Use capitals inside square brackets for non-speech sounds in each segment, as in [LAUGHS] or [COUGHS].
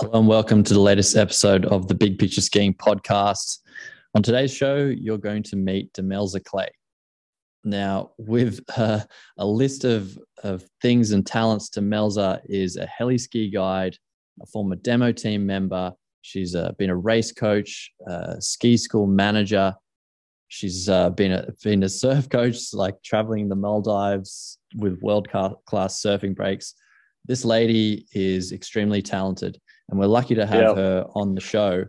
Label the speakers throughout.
Speaker 1: Hello and welcome to the latest episode of the Big Picture Skiing podcast. On today's show, you're going to meet Demelza Clay. Now, with uh, a list of, of things and talents, Demelza is a heli ski guide, a former demo team member. She's uh, been a race coach, uh, ski school manager. She's uh, been a been a surf coach, like traveling the Maldives with world class surfing breaks. This lady is extremely talented, and we're lucky to have her on the show.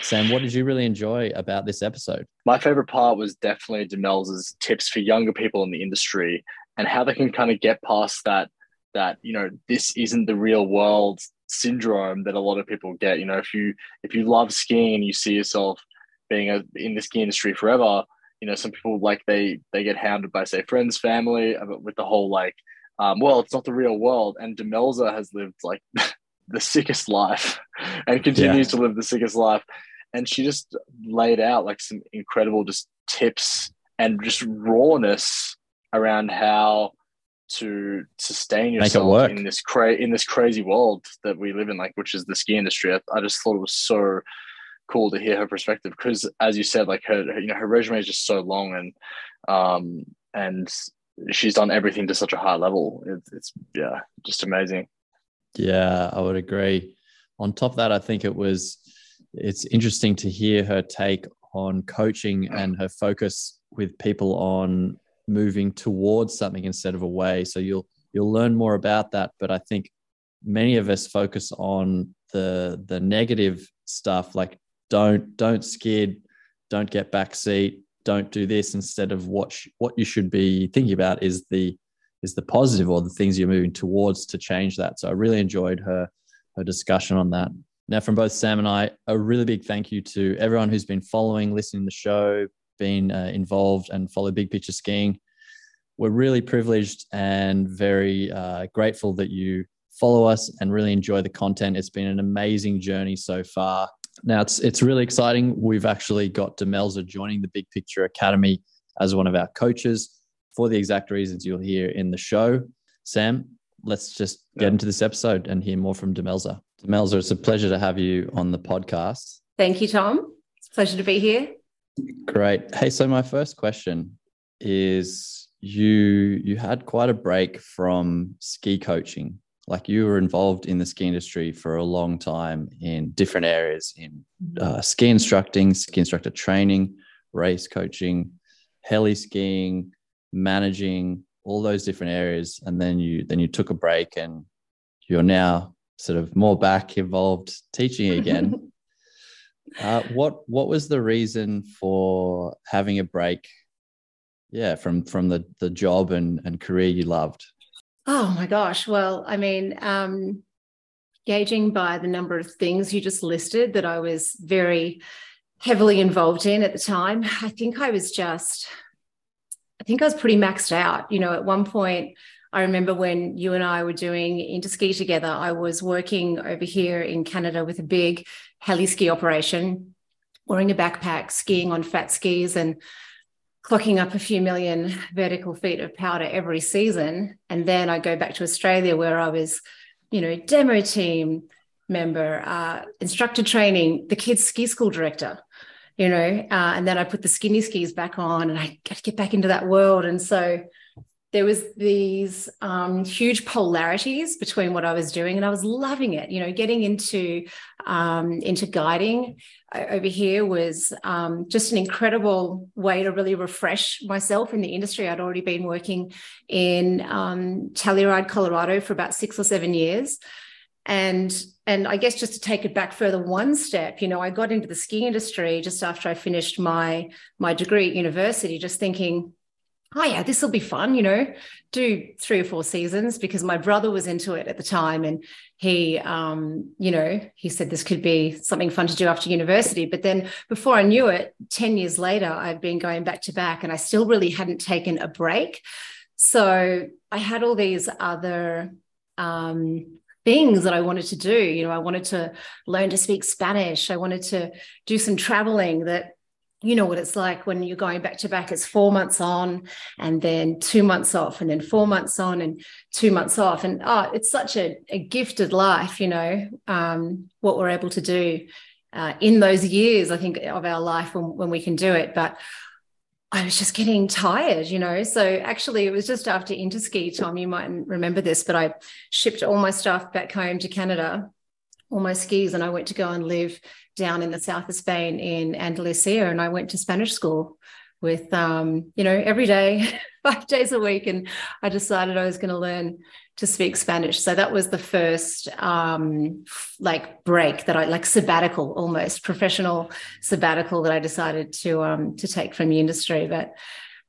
Speaker 1: Sam, what did you really enjoy about this episode?
Speaker 2: My favorite part was definitely Demelza's tips for younger people in the industry and how they can kind of get past that that you know this isn't the real world syndrome that a lot of people get. You know, if you if you love skiing and you see yourself being a, in the ski industry forever, you know, some people like they they get hounded by say friends, family, uh, with the whole like, um, well, it's not the real world. And Demelza has lived like [LAUGHS] the sickest life [LAUGHS] and continues yeah. to live the sickest life. And she just laid out like some incredible just tips and just rawness around how to sustain yourself in this cra- in this crazy world that we live in, like which is the ski industry. I, I just thought it was so cool to hear her perspective because, as you said, like her, her, you know her resume is just so long and um and she's done everything to such a high level. It's, it's yeah, just amazing.
Speaker 1: Yeah, I would agree. On top of that, I think it was it's interesting to hear her take on coaching and her focus with people on moving towards something instead of away. So you'll you'll learn more about that. But I think many of us focus on the the negative stuff, like don't don't skid, don't get backseat, don't do this. Instead of what sh- what you should be thinking about is the is the positive or the things you're moving towards to change that. So I really enjoyed her her discussion on that. Now, from both Sam and I, a really big thank you to everyone who's been following, listening to the show, been uh, involved, and follow Big Picture Skiing. We're really privileged and very uh, grateful that you follow us and really enjoy the content. It's been an amazing journey so far. Now it's it's really exciting. We've actually got Demelza joining the Big Picture Academy as one of our coaches for the exact reasons you'll hear in the show. Sam, let's just get yeah. into this episode and hear more from Demelza. Demelza, it's a pleasure to have you on the podcast.
Speaker 3: Thank you, Tom. It's a pleasure to be here.
Speaker 1: Great. Hey, so my first question is you you had quite a break from ski coaching. Like you were involved in the ski industry for a long time in different areas in uh, ski instructing, ski instructor training, race coaching, heli skiing, managing all those different areas and then you then you took a break and you're now sort of more back involved teaching again. [LAUGHS] Uh, what what was the reason for having a break? Yeah from from the the job and and career you loved.
Speaker 3: Oh my gosh. Well i mean um gauging by the number of things you just listed that i was very heavily involved in at the time i think i was just I think I was pretty maxed out. You know, at one point, I remember when you and I were doing interski together, I was working over here in Canada with a big heli ski operation, wearing a backpack, skiing on fat skis, and clocking up a few million vertical feet of powder every season. And then I go back to Australia where I was, you know, demo team member, uh, instructor training, the kids' ski school director you know, uh, and then I put the skinny skis back on and I got to get back into that world. And so there was these um, huge polarities between what I was doing and I was loving it, you know, getting into, um, into guiding over here was um, just an incredible way to really refresh myself in the industry. I'd already been working in um, Telluride, Colorado for about six or seven years and and i guess just to take it back further one step you know i got into the ski industry just after i finished my my degree at university just thinking oh yeah, this will be fun, you know, do three or four seasons because my brother was into it at the time. And he, um, you know, he said this could be something fun to do after university. But then before I knew it, 10 years later, I've been going back to back and I still really hadn't taken a break. So I had all these other um, things that I wanted to do. You know, I wanted to learn to speak Spanish. I wanted to do some traveling that you know what it's like when you're going back to back it's four months on and then two months off and then four months on and two months off and oh it's such a, a gifted life you know um, what we're able to do uh, in those years i think of our life when, when we can do it but I was just getting tired, you know. So actually, it was just after Interski, Tom. You might remember this, but I shipped all my stuff back home to Canada, all my skis, and I went to go and live down in the south of Spain in Andalusia, and I went to Spanish school with, um, you know, every day, [LAUGHS] five days a week, and I decided I was going to learn to speak Spanish. So that was the first um, like break that I like sabbatical, almost professional sabbatical that I decided to um, to take from the industry. But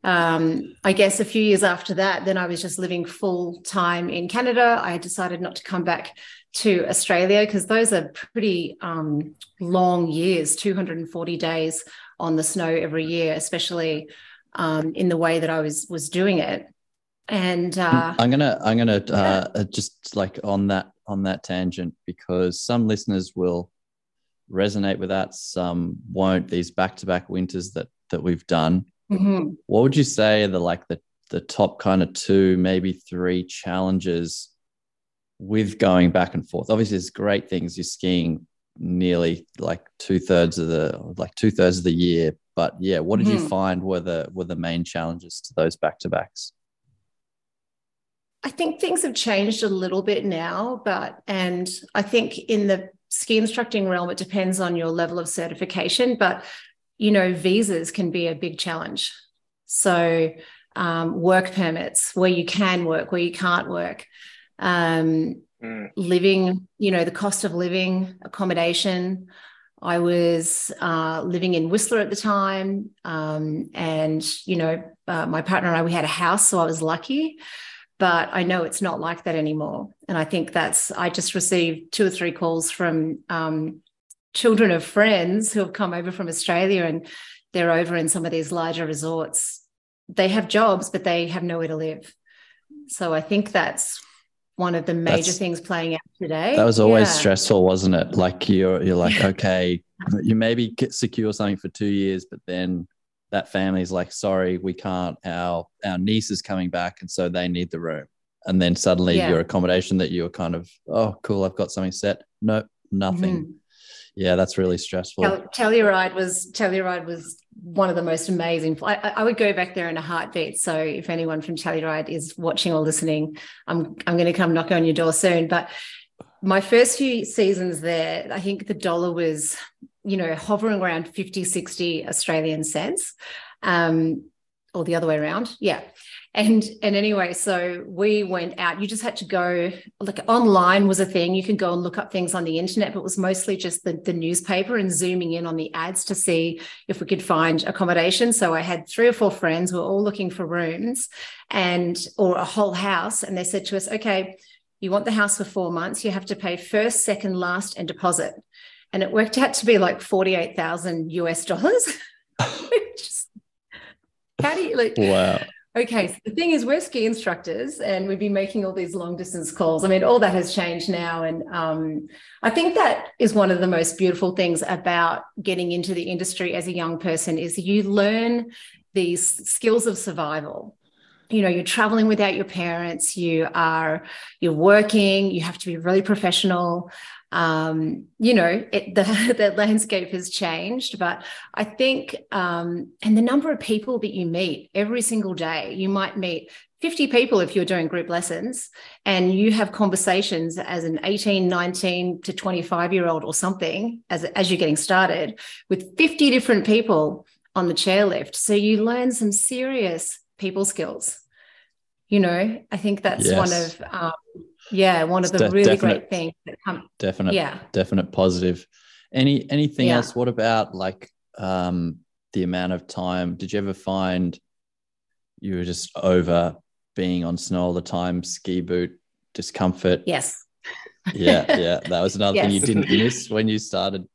Speaker 3: um, I guess a few years after that, then I was just living full time in Canada. I decided not to come back to Australia because those are pretty um, long years, 240 days on the snow every year, especially um, in the way that I was was doing it and uh,
Speaker 1: i'm gonna i'm gonna uh, uh, just like on that on that tangent because some listeners will resonate with that some won't. These back-to-back winters that that we've done. Mm-hmm. what would you say are the like the the top kind of two maybe three challenges with going back and forth? Obviously there's great things. You're skiing nearly like two-thirds of the like two-thirds of the year. But yeah what did mm-hmm. you find were the were the main challenges to those back-to-backs
Speaker 3: I think things have changed a little bit now, but and I think in the ski instructing realm, it depends on your level of certification, but you know, visas can be a big challenge. So um, work permits, where you can work, where you can't work, um, mm. living, you know, the cost of living, accommodation. I was uh, living in Whistler at the time, um, and you know, uh, my partner and I we had a house, so I was lucky but I know it's not like that anymore. And I think that's, I just received two or three calls from um, children of friends who have come over from Australia and they're over in some of these larger resorts. They have jobs, but they have nowhere to live. So I think that's one of the major that's, things playing out today.
Speaker 1: That was always yeah. stressful, wasn't it? Like you're you're like, [LAUGHS] okay, you maybe get secure something for two years, but then that family's like, sorry, we can't. Our our niece is coming back, and so they need the room. And then suddenly yeah. your accommodation that you're kind of, oh, cool, I've got something set. Nope, nothing. Mm-hmm. Yeah, that's really stressful.
Speaker 3: Tel- Telluride was Telluride was one of the most amazing. I, I, would go back there in a heartbeat. So if anyone from Telluride is watching or listening, I'm I'm going to come knock on your door soon. But my first few seasons there, I think the dollar was you know, hovering around 50, 60 Australian cents, um, or the other way around. Yeah. And and anyway, so we went out. You just had to go like online was a thing. You could go and look up things on the internet, but it was mostly just the, the newspaper and zooming in on the ads to see if we could find accommodation. So I had three or four friends we were all looking for rooms and or a whole house. And they said to us, okay, you want the house for four months, you have to pay first, second, last, and deposit and it worked out to be like 48,000 US dollars. [LAUGHS] [LAUGHS] how do you like?
Speaker 1: Wow.
Speaker 3: Okay, so the thing is, we're ski instructors, and we've been making all these long distance calls. I mean, all that has changed now, and um, I think that is one of the most beautiful things about getting into the industry as a young person is you learn these skills of survival you know you're traveling without your parents you are you're working you have to be really professional um, you know, it, the, [LAUGHS] the landscape has changed, but I think, um, and the number of people that you meet every single day, you might meet 50 people if you're doing group lessons and you have conversations as an 18 19 to 25 year old or something as, as you're getting started with 50 different people on the chairlift so you learn some serious people skills you know i think that's yes. one of um, yeah one of the de- really definite, great things that come
Speaker 1: definite yeah definite positive any anything yeah. else what about like um the amount of time did you ever find you were just over being on snow all the time, ski boot discomfort.
Speaker 3: Yes.
Speaker 1: yeah, [LAUGHS] yeah. That was another thing you didn't miss when you started.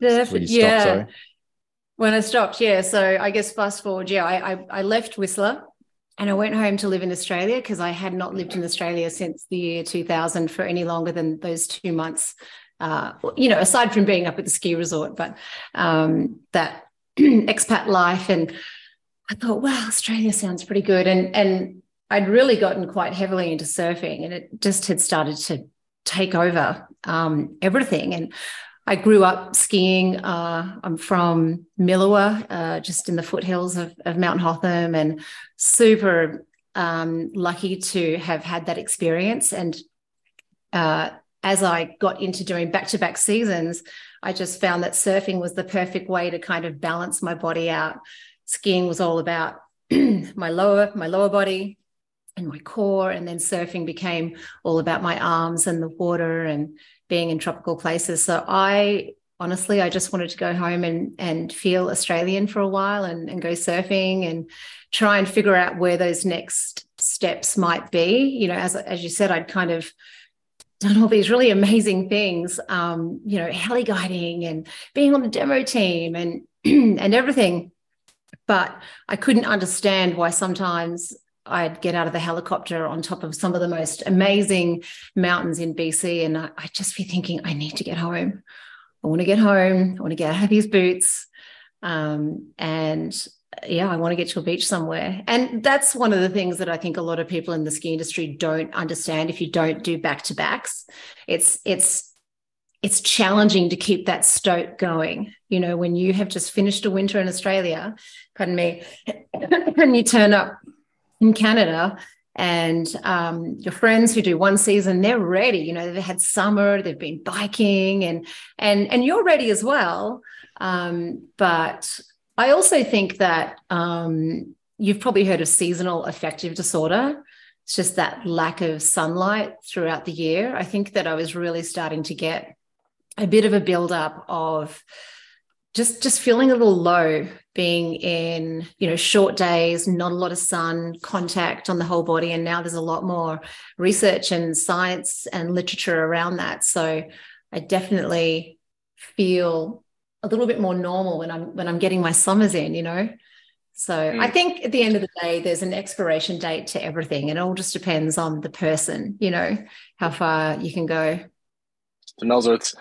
Speaker 3: Def-
Speaker 1: when you stopped,
Speaker 3: yeah.
Speaker 1: sorry.
Speaker 3: When I stopped, yeah. So I guess fast forward, yeah, I, I, I left Whistler and I went home to live in Australia because I had not lived in Australia since the year 2000 for any longer than those two months. Uh, you know, aside from being up at the ski resort, but um, that [CLEARS THROAT] expat life. And I thought, wow, Australia sounds pretty good. And and I'd really gotten quite heavily into surfing, and it just had started to take over um, everything. And I grew up skiing. Uh, I'm from Milawa, uh, just in the foothills of, of Mount Hotham, and super um, lucky to have had that experience. And uh, as I got into doing back to back seasons, I just found that surfing was the perfect way to kind of balance my body out. Skiing was all about [CLEARS THROAT] my lower my lower body and my core, and then surfing became all about my arms and the water and being in tropical places. So I honestly, I just wanted to go home and and feel Australian for a while and, and go surfing and try and figure out where those next steps might be. You know, as as you said, I'd kind of done all these really amazing things, um, you know, heli guiding and being on the demo team and [CLEARS THROAT] and everything. But I couldn't understand why sometimes I'd get out of the helicopter on top of some of the most amazing mountains in BC, and I, I'd just be thinking, I need to get home. I want to get home. I want to get out of these boots. Um, and yeah, I want to get to a beach somewhere. And that's one of the things that I think a lot of people in the ski industry don't understand if you don't do back to backs. It's it's it's challenging to keep that stoke going. You know, when you have just finished a winter in Australia, pardon me, [COUGHS] and you turn up in Canada and um, your friends who do one season, they're ready. You know, they've had summer, they've been biking, and and and you're ready as well. Um, but I also think that um, you've probably heard of seasonal affective disorder. It's just that lack of sunlight throughout the year. I think that I was really starting to get a bit of a buildup of just just feeling a little low being in you know short days not a lot of sun contact on the whole body and now there's a lot more research and science and literature around that. So i definitely feel a little bit more normal when i'm when i'm getting my summers in you know? So
Speaker 2: Mm.
Speaker 3: i think at the end of the day there's an expiration date to everything. And it all just depends on the person you know how far you can go.
Speaker 2: So Demelza, it's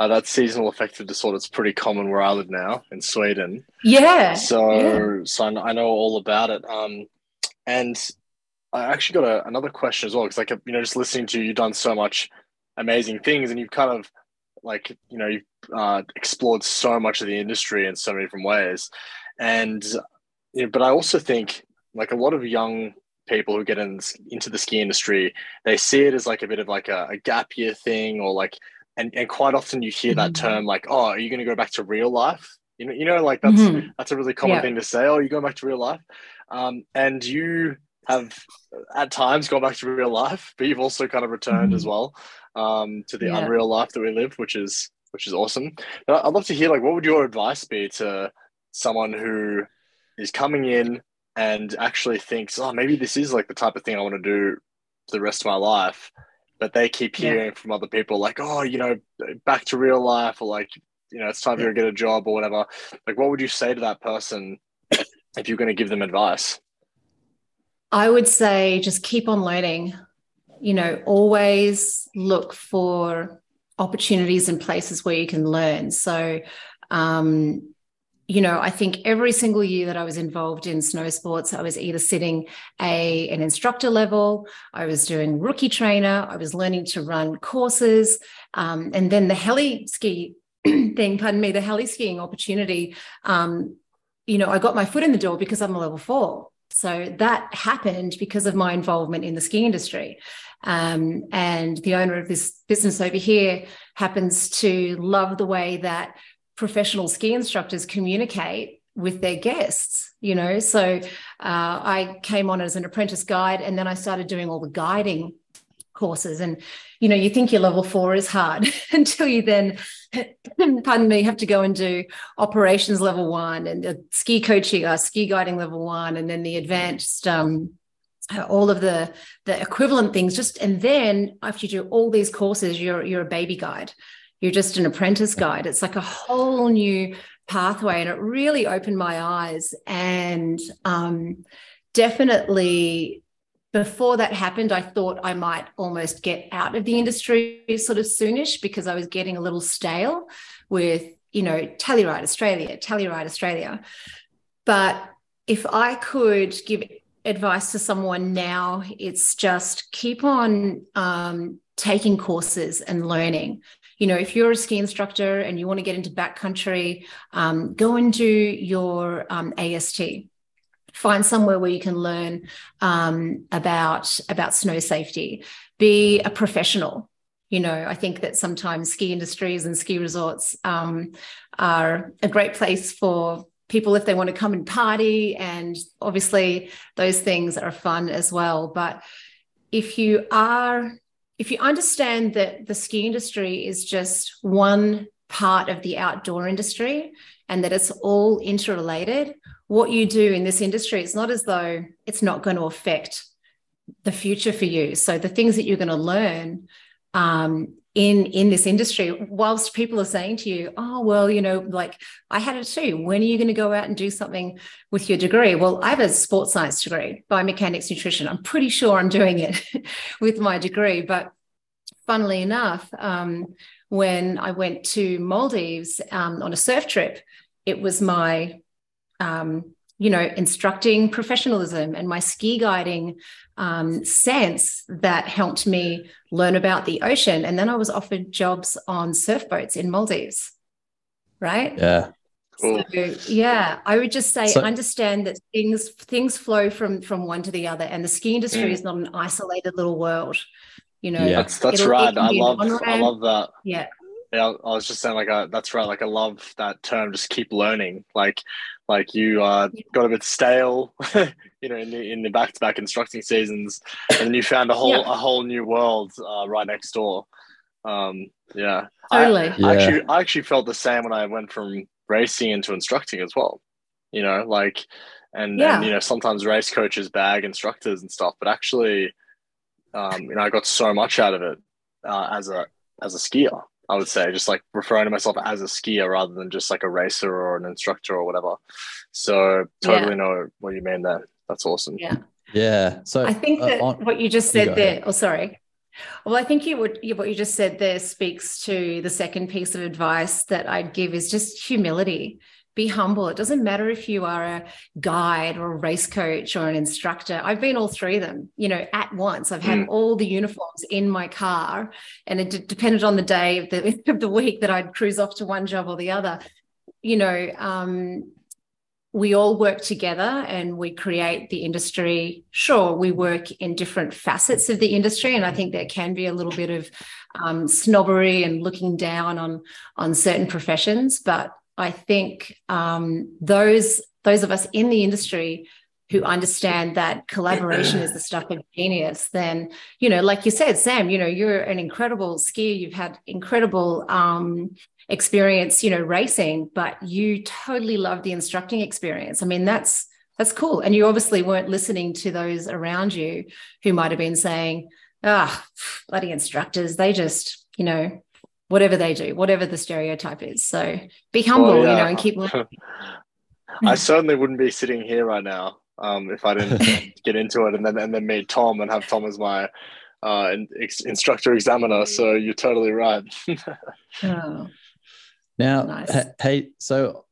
Speaker 2: uh, that seasonal affective disorder. It's pretty common where I live now in Sweden.
Speaker 3: yeah
Speaker 2: So,
Speaker 3: yeah.
Speaker 2: so I know, I know all about it. Um, and I actually got a, another question as well because, like, you know, just listening to you, you've done so much amazing things, and you've kind of like, you know, you've uh, explored so much of the industry in so many different ways. And, you know, but I also think like a lot of young people who get in, into the ski industry, they see it as like a bit of like a, a gap year thing, or like, and and quite often you hear that
Speaker 3: Mhm.
Speaker 2: term like, oh, are you going to go back to real life? You know, you know, like that's
Speaker 3: Mhm.
Speaker 2: that's a really common
Speaker 3: Yeah.
Speaker 2: thing to say. Oh, you going back to real life, um, and you have at times gone back to real life, but you've also kind of returned as
Speaker 3: Mhm.
Speaker 2: well um, to the
Speaker 3: Yeah.
Speaker 2: unreal life that we live, which is which is awesome. But I'd love to hear like, what would your advice be to someone who is coming in and actually thinks, oh, maybe this is like the type of thing I want to do for the rest of my life, but they keep
Speaker 3: Yeah.
Speaker 2: hearing from other people like, oh, you know, back to real life, or like, you know, it's time you to get a job or whatever. Like, what would you say to that person if you're going to give them advice?
Speaker 3: I would say just keep on learning. You know, always look for opportunities and places where you can learn. So, um, you know, I think every single year that I was involved in snow sports, I was either sitting a an instructor level, I was doing rookie trainer, I was learning to run courses, um, and then the heli ski [CLEARS THROAT] thing. Pardon me, the heli skiing opportunity. Um, you know, I got my foot in the door because I'm a level four. So that happened because of my involvement in the ski industry. Um, and the owner of this business over here happens to love the way that professional ski instructors communicate with their guests, you know. So uh, I came on as an apprentice guide and then I started doing all the guiding courses. And you know you think your level four is hard [LAUGHS] until you then [CLEARS THROAT] pardon me have to go and do operations level one and ski coaching uh, ski guiding level one and then the advanced um, all of the the equivalent things. Just and then after you do all these courses you're you're a baby guide you're just an apprentice guide. It's like a whole new pathway and it really opened my eyes. And um, definitely before that happened i thought i might almost get out of the industry sort of soonish because i was getting a little stale with you know telluride australia telluride australia. But if i could give advice to someone now it's just keep on um, taking courses and learning you know if you're a ski instructor and you want to get into backcountry um, go and do your um, AST find somewhere where you can learn um, about about snow safety. Be a professional. You know i think that sometimes ski industries and ski resorts um, are a great place for people if they want to come and party and obviously those things are fun as well. But if you are if you understand that the ski industry is just one part of the outdoor industry and that it's all interrelated what you do in this industry it's not as though it's not going to affect the future for you. So the things that you're going to learn um, in in this industry whilst people are saying to you oh well you know like i had it too. When are you going to go out and do something with your degree? Well i have a sports science degree biomechanics nutrition. I'm pretty sure i'm doing it [LAUGHS] with my degree. But funnily enough um, when i went to maldives um, on a surf trip it was my um, you know, instructing professionalism and my ski guiding um, sense that helped me learn about the ocean. And then I was offered jobs on surf boats in Maldives. Right.
Speaker 1: Yeah.
Speaker 3: So, yeah, I would just say so, understand that things things flow from from one to the other, and the ski industry mm. is not an isolated little world. You know,
Speaker 2: yeah. that's that's right. I love I love that.
Speaker 3: Yeah,
Speaker 2: yeah. I was just saying like uh, that's right. Like I love that term. Just keep learning. Like like you uh, got a bit stale, [LAUGHS] you know, in the in the back to back instructing seasons, and then you found a whole yeah. a whole new world uh, right next door. Um, yeah,
Speaker 3: totally.
Speaker 2: I, I actually I actually felt the same when I went from racing into instructing as well. You know, like, and, yeah. and you know, sometimes race coaches bag instructors and stuff, but actually, um, you know, I got so much out of it uh, as a as a skier. I would say, just like referring to myself as a skier rather than just like a racer or an instructor or whatever. So totally yeah. know what you mean there. That's awesome.
Speaker 3: Yeah.
Speaker 1: Yeah. So
Speaker 3: I think uh, that uh, on, what you just said you there, ahead. oh, sorry. Well, I think you would what you just said there speaks to the second piece of advice that I'd give is just humility be humble. It doesn't matter if you are a guide or a race coach or an instructor. I've been all three of them, you know, at once. I've had mm. all the uniforms in my car, and it d- depended on the day of the, [LAUGHS] of the week that I'd cruise off to one job or the other. You know, um, we all work together and we create the industry. Sure, we work in different facets of the industry, and I think there can be a little bit of um, snobbery and looking down on on certain professions, but I think um, those those of us in the industry who understand that collaboration is the stuff of genius, then you know, like you said, Sam, you know, you're an incredible skier. You've had incredible um, experience, you know, racing, but you totally love the instructing experience. I mean, that's that's cool. And you obviously weren't listening to those around you who might have been saying, "Ah, oh, bloody instructors, they just, you know, whatever they do, whatever the stereotype is. So be humble, well, yeah. you know, and keep [LAUGHS] learning.
Speaker 2: I [LAUGHS] certainly wouldn't be sitting here right now um, if I didn't [LAUGHS] get into it and then and then meet Tom and have Tom as my uh, instructor examiner. So you're totally right.
Speaker 1: oh. Now, nice. hey, so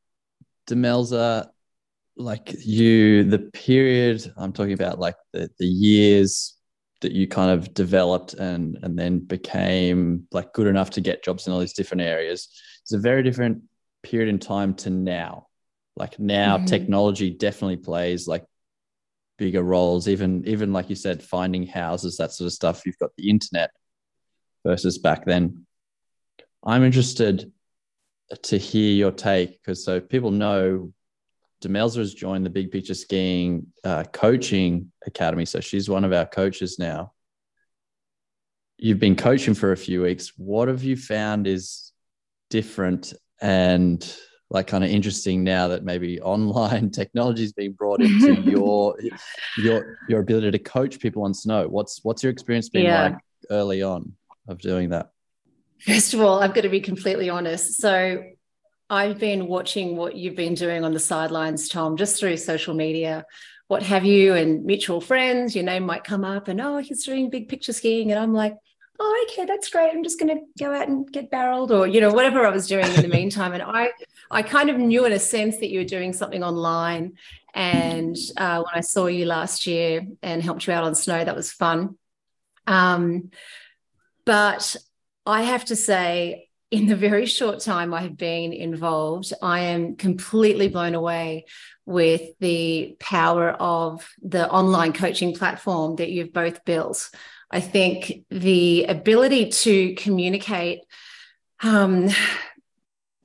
Speaker 1: Demelza, like you, the period I'm talking about, like the the years that you kind of developed and and then became like good enough to get jobs in all these different areas. It's a very different period in time to now. Like now mm-hmm. technology definitely plays like bigger roles. Even even like you said finding houses that sort of stuff. You've got the internet versus back then. I'm interested to hear your take because so people know Demelza has joined the Big Picture Skiing uh, Coaching Academy, so she's one of our coaches now. you've been coaching for a few weeks. What have you found is different and like kind of interesting now that maybe [LAUGHS] online technology is being brought into [LAUGHS] your your your ability to coach people on snow? What's what's your experience been yeah. like early on of doing that?
Speaker 3: First of all, I've got to be completely honest. So I've been watching what you've been doing on the sidelines, Tom, just through social media, what have you, and mutual friends. Your name might come up, and oh, he's doing big picture skiing, and I'm like, oh, okay, that's great. I'm just going to go out and get barreled, or you know, whatever I was doing in the meantime. And I, I kind of knew in a sense that you were doing something online. And uh, when I saw you last year and helped you out on snow, that was fun. Um, but I have to say, in the very short time I have been involved, I am completely blown away with the power of the online coaching platform that you've both built. I think the ability to communicate um,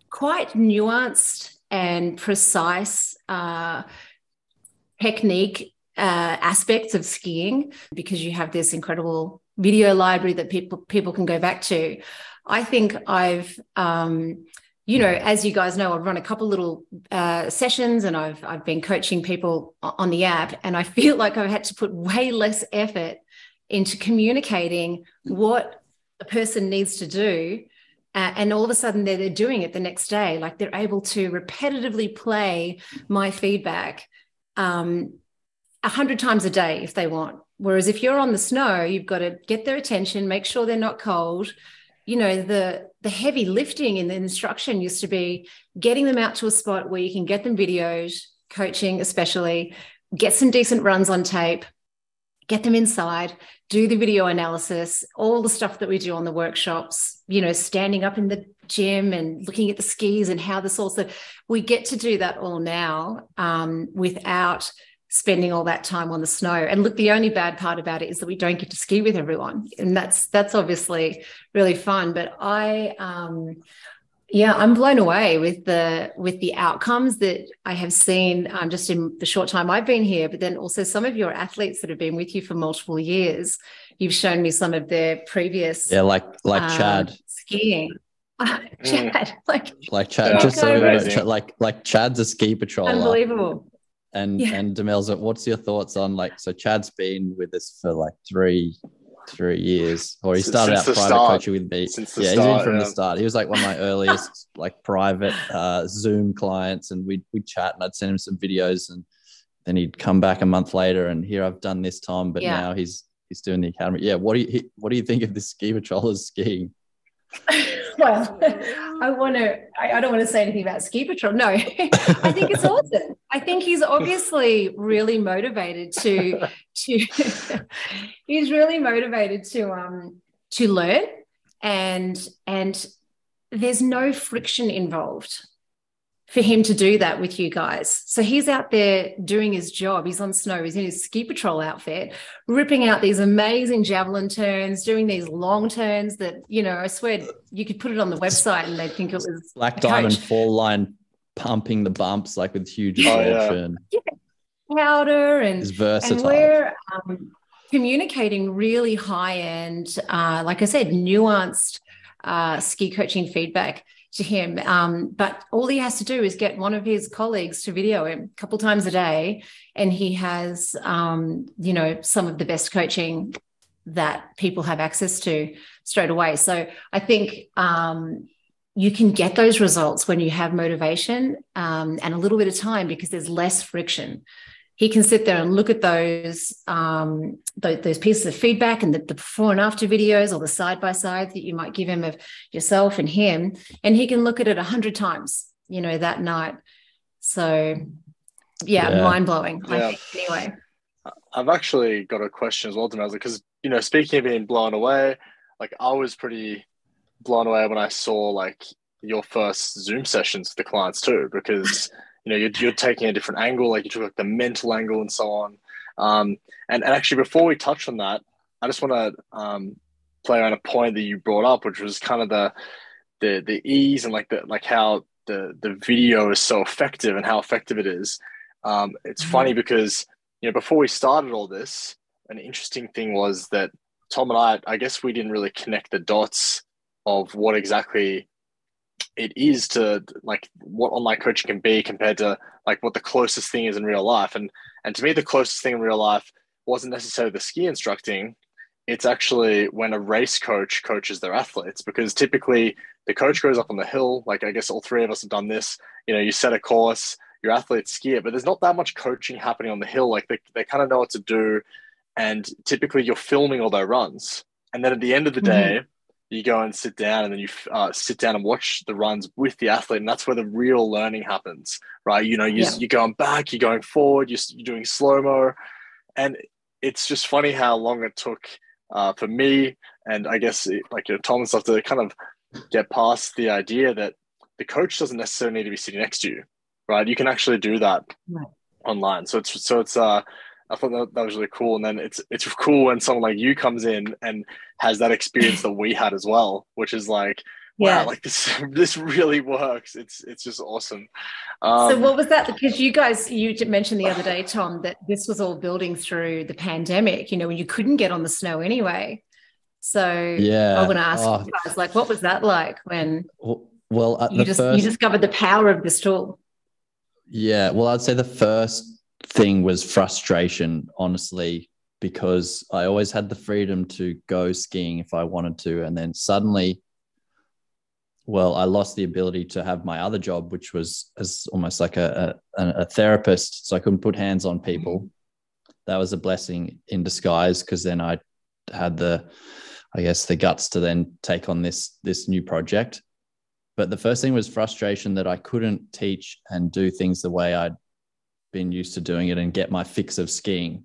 Speaker 3: quite nuanced and precise uh, technique uh, aspects of skiing because you have this incredible video library that people people can go back to. I think I've, um, you know, as you guys know, I've run a couple little uh, sessions and I've I've been coaching people on the app, and I feel [LAUGHS] like I've had to put way less effort into communicating what a person needs to do. Uh, and all of a sudden they're, they're doing it the next day like they're able to repetitively play my feedback um, a hundred times a day if they want whereas if you're on the snow you've got to get their attention make sure they're not cold you know the the heavy lifting in the instruction used to be getting them out to a spot where you can get them videos coaching especially get some decent runs on tape get them inside do the video analysis all the stuff that we do on the workshops you know standing up in the gym and looking at the skis and how this also we get to do that all now um, without spending all that time on the snow. And look, the only bad part about it is that we don't get to ski with everyone, and that's that's obviously really fun. But I, um, yeah, I'm blown away with the with the outcomes that I have seen um, just in the short time I've been here. But then also some of your athletes that have been with you for multiple years. You've shown me some of their previous,
Speaker 1: yeah, like like um, Chad
Speaker 3: skiing. [LAUGHS] Chad, mm. like
Speaker 1: like Chad, just so like like Chad's a ski patrol.
Speaker 3: Unbelievable
Speaker 1: and yeah. and Demelza, what's your thoughts on like so Chad's been with us for like three three years, or he started since out private start. coaching with me. Since yeah, start, he's been from yeah. the start. He was like one of my earliest [LAUGHS] like private uh, Zoom clients, and we'd we'd chat, and I'd send him some videos, and then he'd come back a month later, and here I've done this time, but yeah. now he's he's doing the academy. Yeah, what do you what do you think of this ski patrollers skiing? [LAUGHS] [LAUGHS]
Speaker 3: well, I want to, I, I, don't want to say anything about Ski Patrol. No, [LAUGHS] I think it's awesome. I think he's obviously really motivated to, to, [LAUGHS] he's really motivated to, um, to learn and, and there's no friction involved for him to do that with you guys. So he's out there doing his job. He's on snow. He's in his ski patrol outfit, ripping out these amazing javelin turns, doing these long turns that, you know, I swear you could put it on the website and they'd think it was
Speaker 1: black diamond fall line pumping the bumps like with huge.
Speaker 3: Oh, yeah. yeah. Powder and,
Speaker 1: it's versatile.
Speaker 3: and we're um, communicating really high end, uh, like I said, nuanced uh, ski coaching feedback to him. Um, but all he has to do is get one of his colleagues to video him a couple times a day, and he has, um, you know, some of the best coaching that people have access to straight away. So I think um, you can get those results when you have motivation um, and a little bit of time because there's less friction he can sit there and look at those um, those, those, pieces of feedback and the, the, before and after videos or the side by sides that you might give him of yourself and him, and he can look at it a hundred times, you know, that night. So, yeah, yeah. mind blowing. Yeah. anyway,
Speaker 2: I've actually got a question as well, Demelza, because you know, speaking of being blown away, like I was pretty blown away when I saw like your first Zoom sessions with the clients too, because you know you're, you're taking a different angle like you took like the mental angle and so on um, and, and actually before we touch on that i just want to um, play on a point that you brought up which was kind of the the the ease and like the like how the the video is so effective and how effective it is um, it's mm-hmm. funny because you know before we started all this an interesting thing was that Tom and I, I guess we didn't really connect the dots of what exactly it is to like what online coaching can be compared to like what the closest thing is in real life. And and to me, the closest thing in real life wasn't necessarily the ski instructing. It's actually when a race coach coaches their athletes because typically the coach goes up on the hill. Like I guess all three of us have done this. You know, you set a course, your athletes ski it, but there's not that much coaching happening on the hill. Like they, they kind of know what to do. And typically you're filming all their runs. And then at the end of the day, mm-hmm you go and sit down and then you uh, sit down and watch the runs with the athlete and that's where the real learning happens right you know you're, yeah. you're going back you're going forward you're, you're doing slow-mo and it's just funny how long it took uh, for me and i guess it, like you know, tom and stuff to kind of get past the idea that the coach doesn't necessarily need to be sitting next to you right you can actually do that right. online so it's so it's uh I thought that, that was really cool. And then it's it's cool when someone like you comes in and has that experience that we had as well, which is like, yeah. wow, like this [LAUGHS] this really works. It's it's just awesome.
Speaker 3: Um, so what was that? Because you guys you mentioned the other day, Tom, that this was all building through the pandemic. You know, when you couldn't get on the snow anyway. So yeah, I want to ask oh. you guys, like, what was that like when?
Speaker 1: Well,
Speaker 3: you just first... you discovered the power of this tool.
Speaker 1: Yeah, well, I'd say the first thing was frustration, honestly, because I always had the freedom to go skiing if I wanted to. And then suddenly, well, I lost the ability to have my other job, which was as almost like a, a, a therapist. So I couldn't put hands on people. That was a blessing in disguise because then I had the, I guess, the guts to then take on this this new project. But the first thing was frustration that I couldn't teach and do things the way I'd been used to doing it and get my fix of skiing.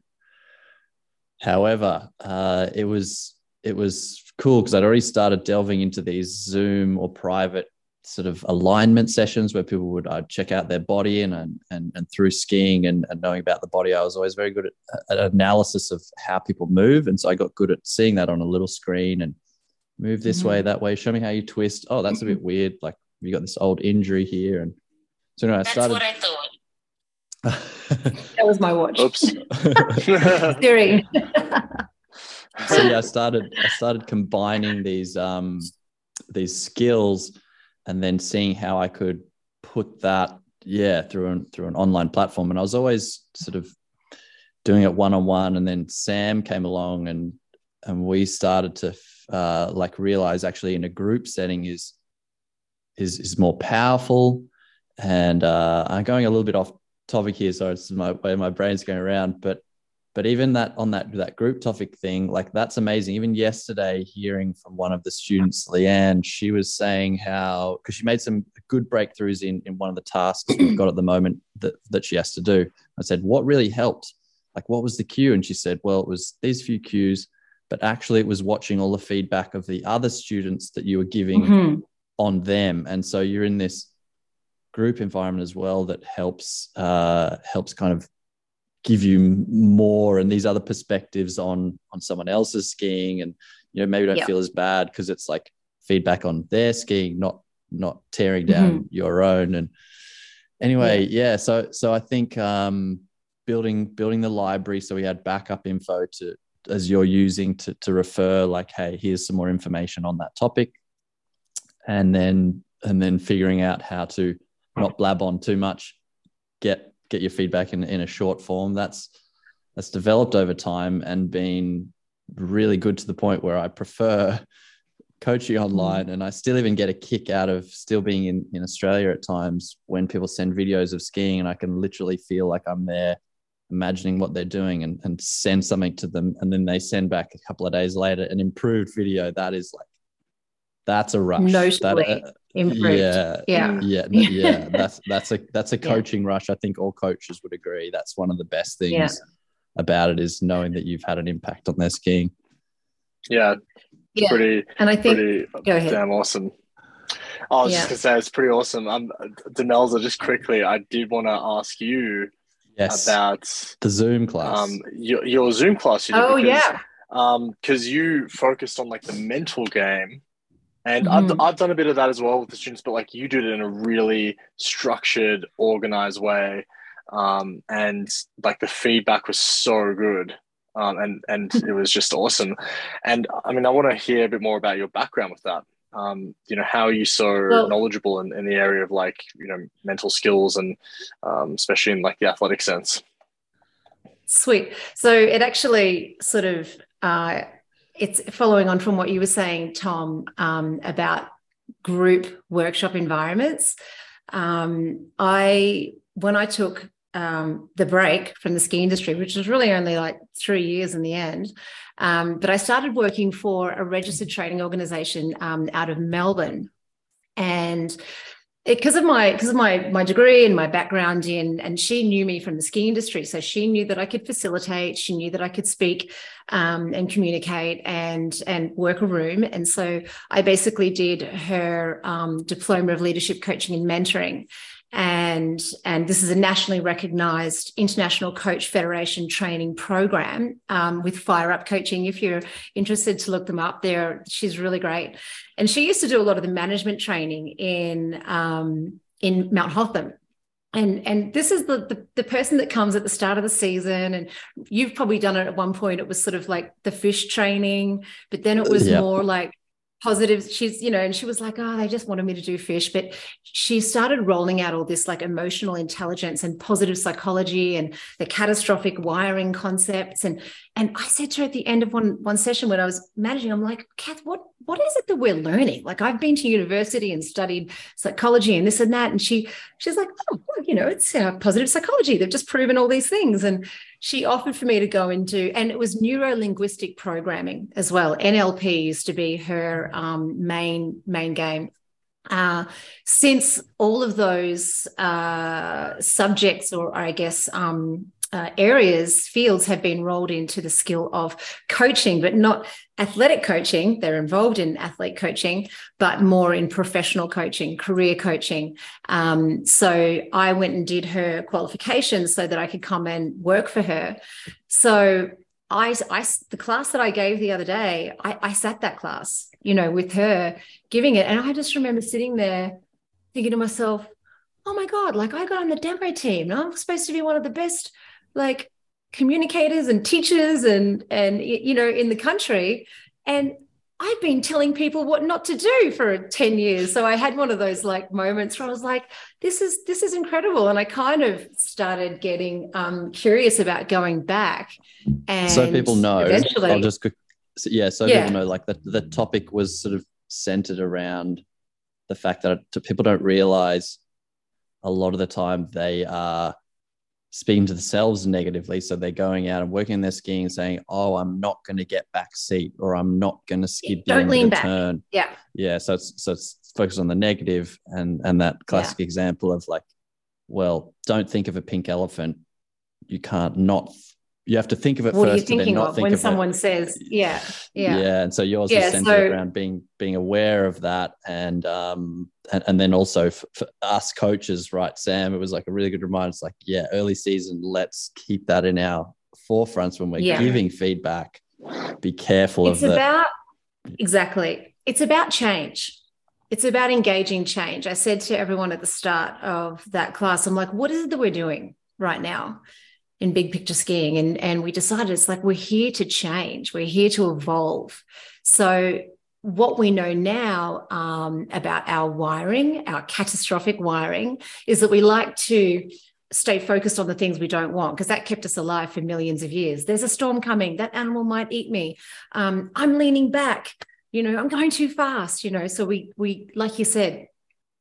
Speaker 1: However, uh, it was it was cool because I'd already started delving into these Zoom or private sort of alignment sessions where people would uh, check out their body and and and through skiing and, and knowing about the body, I was always very good at, at, analysis of how people move, and so I got good at seeing that on a little screen and move this mm-hmm. way, that way. Show me how you twist. Oh, that's a bit weird. Like you got this old injury here, and so anyway, I started.
Speaker 3: That's what I thought that was my watch.
Speaker 2: Oops. [LAUGHS]
Speaker 3: Siri.
Speaker 1: so yeah, I started I started combining these um these skills and then seeing how I could put that yeah through an through an online platform. And I was always sort of doing it one on one. And then Sam came along and and we started to uh, like realize actually in a group setting is is is more powerful. And uh, I'm going a little bit off topic here, so it's my way my brain's going around. But but even that on that that group topic thing, like that's amazing. Even yesterday, hearing from one of the students, Leanne, she was saying how because she made some good breakthroughs in in one of the tasks we've got at the moment that that she has to do. I said, what really helped? Like, what was the cue? And she said, well, it was these few cues, but actually, it was watching all the feedback of the other students that you were giving mm-hmm. on them. And so you're in this group environment as well that helps uh, helps kind of give you more and these other perspectives on on someone else's skiing and you know maybe don't feel as bad because it's like feedback on their skiing not not tearing down mm-hmm. your own and anyway yeah. yeah so so i think um building building the library so we had backup info to as you're using to to refer like hey here's some more information on that topic and then and then figuring out how to not blab on too much, get get your feedback in, in a short form. That's that's developed over time and been really good to the point where I prefer coaching mm. online. And I still even get a kick out of still being in, in Australia at times when people send videos of skiing and I can literally feel like I'm there imagining what they're doing and, and send something to them. And then they send back a couple of days later an improved video that is like that's a rush
Speaker 3: Notably. That, uh, improved.
Speaker 1: Yeah,
Speaker 3: yeah,
Speaker 1: yeah, yeah. that's that's a that's a [LAUGHS] coaching yeah. rush. I think all coaches would agree. That's one of the best things yeah. about it is knowing that you've had an impact on their skiing.
Speaker 2: Yeah,
Speaker 3: yeah.
Speaker 2: pretty.
Speaker 3: And I think
Speaker 2: pretty,
Speaker 3: go ahead.
Speaker 2: Damn awesome. I was yeah. just gonna say it's pretty awesome. Um, Demelza, just quickly, I did want to ask you yes. about
Speaker 1: the Zoom class.
Speaker 2: Um, your, your Zoom class.
Speaker 3: You oh because, yeah.
Speaker 2: Um, because you focused on like the mental game and mm-hmm. I've, I've done a bit of that as well with the students, but like you did it in a really structured, organized way. Um, and like the feedback was so good. um, and and it was just awesome. And I mean, I want to hear a bit more about your background with that. Um, you know, how are you so well, knowledgeable in, in the area of like you know mental skills and um, especially in like the athletic sense.
Speaker 3: Sweet. So it actually sort of uh, it's following on from what you were saying, Tom, um, about group workshop environments. Um, I when I took um, the break from the ski industry, which was really only like three years in the end. Um, but I started working for a registered training organization um, out of Melbourne. And because of my because of my my degree and my background in and she knew me from the ski industry so she knew that i could facilitate she knew that i could speak um, and communicate and and work a room and so i basically did her um, diploma of leadership coaching and mentoring and and this is a nationally recognized international coach federation training program um, with fire up coaching. If you're interested to look them up there she's really great. And she used to do a lot of the management training in um, in mount hotham. And and this is the, the, the person that comes at the start of the season. And you've probably done it at one point it was sort of like the fish training but then it was yeah. more like positive. She's you know and she was like oh they just wanted me to do fish. But she started rolling out all this like emotional intelligence and positive psychology and the catastrophic wiring concepts. And and i said to her at the end of one one session when i was managing i'm like kath what what is it that we're learning? Like i've been to university and studied psychology and this and that. And she she's like oh well, you know it's uh, positive psychology. They've just proven all these things. And she offered for me to go into, and it was neuro linguistic programming as well. NLP used to be her um, main main game. Uh, since all of those uh, subjects, or I guess um, uh, areas, fields have been rolled into the skill of coaching, but not athletic coaching. They're involved in athlete coaching, but more in professional coaching, career coaching. Um, so I went and did her qualifications so that I could come and work for her. So I, I the class that I gave the other day, I, I sat that class, you know, with her giving it, and I just remember sitting there thinking to myself, "Oh my god! Like I got on the demo team. and I'm supposed to be one of the best." Like communicators and teachers and and you know in the country and I've been telling people what not to do for 10 years. So I had one of those like moments where I was like, this is this is incredible. And I kind of started getting um, curious about going back. And
Speaker 1: so people know, eventually, I'll just yeah, so yeah. people know like the, the topic was sort of centered around the fact that people don't realize a lot of the time they are speaking to themselves negatively. So they're going out and working their skiing and saying, Oh, I'm not going to get back seat or I'm not going to skid
Speaker 3: Don't
Speaker 1: the
Speaker 3: back.
Speaker 1: turn.
Speaker 3: Yeah.
Speaker 1: Yeah. So it's, so it's focused on the negative and, and that classic yeah. example of like, well, don't think of a pink elephant. You can't not you have to think of it
Speaker 3: what
Speaker 1: first.
Speaker 3: are you thinking of when of someone it. says, yeah, yeah,
Speaker 1: yeah? And so yours yeah, is centered so, around being being aware of that, and um, and, and then also for, for, us coaches, right, Sam? It was like a really good reminder. It's like, yeah, early season, let's keep that in our forefronts when we're yeah. giving feedback. Be careful
Speaker 3: it's
Speaker 1: of
Speaker 3: about exactly. It's about change. It's about engaging change. I said to everyone at the start of that class, I'm like, what is it that we're doing right now? In big picture skiing and and we decided it's like we're here to change. We're here to evolve. So what we know now um, about our wiring our catastrophic wiring is that we like to stay focused on the things we don't want because that kept us alive for millions of years. There's a storm coming. That animal might eat me. Um, i'm leaning back. You know i'm going too fast you know. So we we like you said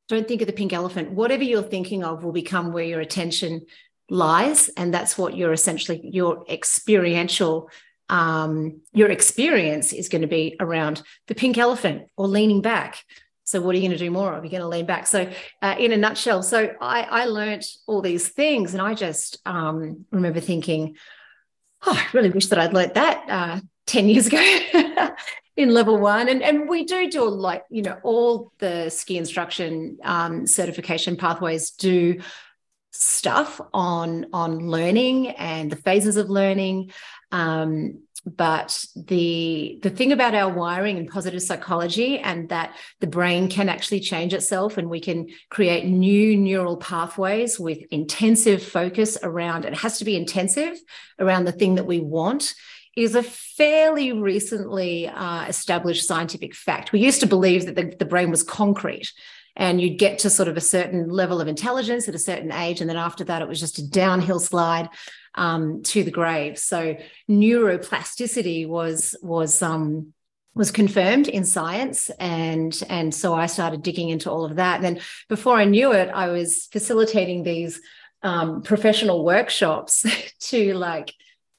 Speaker 3: don't think of the pink elephant. Whatever you're thinking of will become where your attention lies and that's what you're essentially your experiential um, your experience is going to be around the pink elephant or leaning back. So what are you going to do more of? You're going to lean back. So uh, in a nutshell so i i learned all these things and i just um, remember thinking oh i really wish that i'd learned that uh, 10 years ago [LAUGHS] in level one. And, and we do do like you know all the ski instruction um, certification pathways do stuff on on learning and the phases of learning um, but the the thing about our wiring and positive psychology and that the brain can actually change itself and we can create new neural pathways with intensive focus around it has to be intensive around the thing that we want is a fairly recently uh, established scientific fact. We used to believe that the, the brain was concrete and you'd get to sort of a certain level of intelligence at a certain age. And then after that, it was just a downhill slide um, to the grave. So neuroplasticity was, was, um, was confirmed in science and and so i started digging into all of that and then before i knew it i was facilitating these um, professional workshops [LAUGHS] to like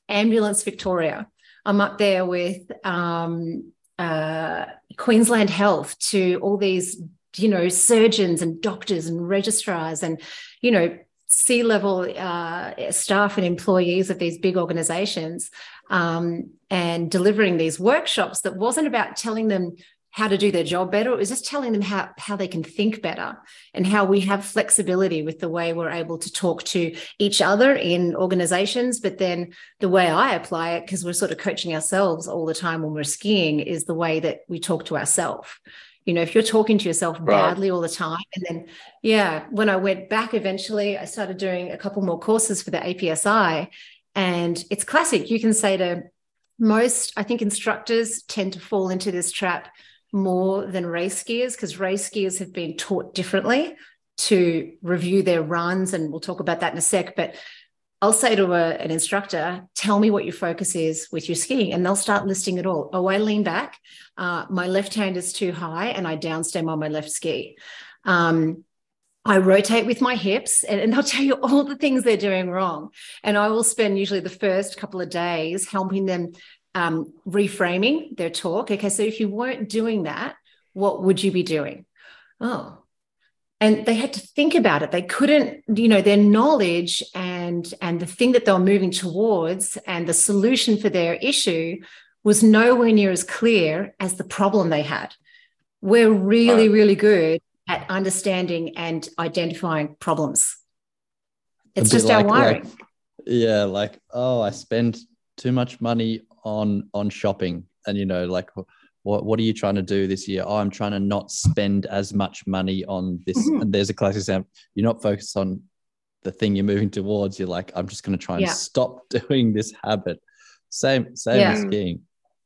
Speaker 3: ambulance victoria i'm up there with um, uh, queensland health to all these you know surgeons and doctors and registrars and you know C level uh, staff and employees of these big organizations um, and delivering these workshops that wasn't about telling them how to do their job better. It was just telling them how, how they can think better and how we have flexibility with the way we're able to talk to each other in organizations. But then the way I apply it, because we're sort of coaching ourselves all the time when we're skiing, is the way that we talk to ourselves you know if you're talking to yourself badly all the time and then yeah when i went back eventually i started doing a couple more courses for the apsi and it's classic. You can say to most i think instructors tend to fall into this trap more than race skiers because race skiers have been taught differently to review their runs and we'll talk about that in a sec but I'll say to a, an instructor, tell me what your focus is with your skiing, and they'll start listing it all. Oh, I lean back, uh, my left hand is too high, and I downstem on my left ski. Um, I rotate with my hips, and, and they'll [LAUGHS] tell you all the things they're doing wrong. And I will spend usually the first couple of days helping them um, reframing their talk. Okay, so if you weren't doing that, what would you be doing? Oh, and they had to think about it they couldn't you know their knowledge and and the thing that they were moving towards and the solution for their issue was nowhere near as clear as the problem they had we're really really good at understanding and identifying problems it's just like, our wiring
Speaker 1: like, yeah like oh i spend too much money on on shopping and you know like what what are you trying to do this year? Oh, I'm trying to not spend as much money on this. Mm-hmm. And there's a classic example. You're not focused on the thing you're moving towards. You're like, I'm just going to try and yeah. stop [LAUGHS] doing this habit. Same, same yeah. skiing.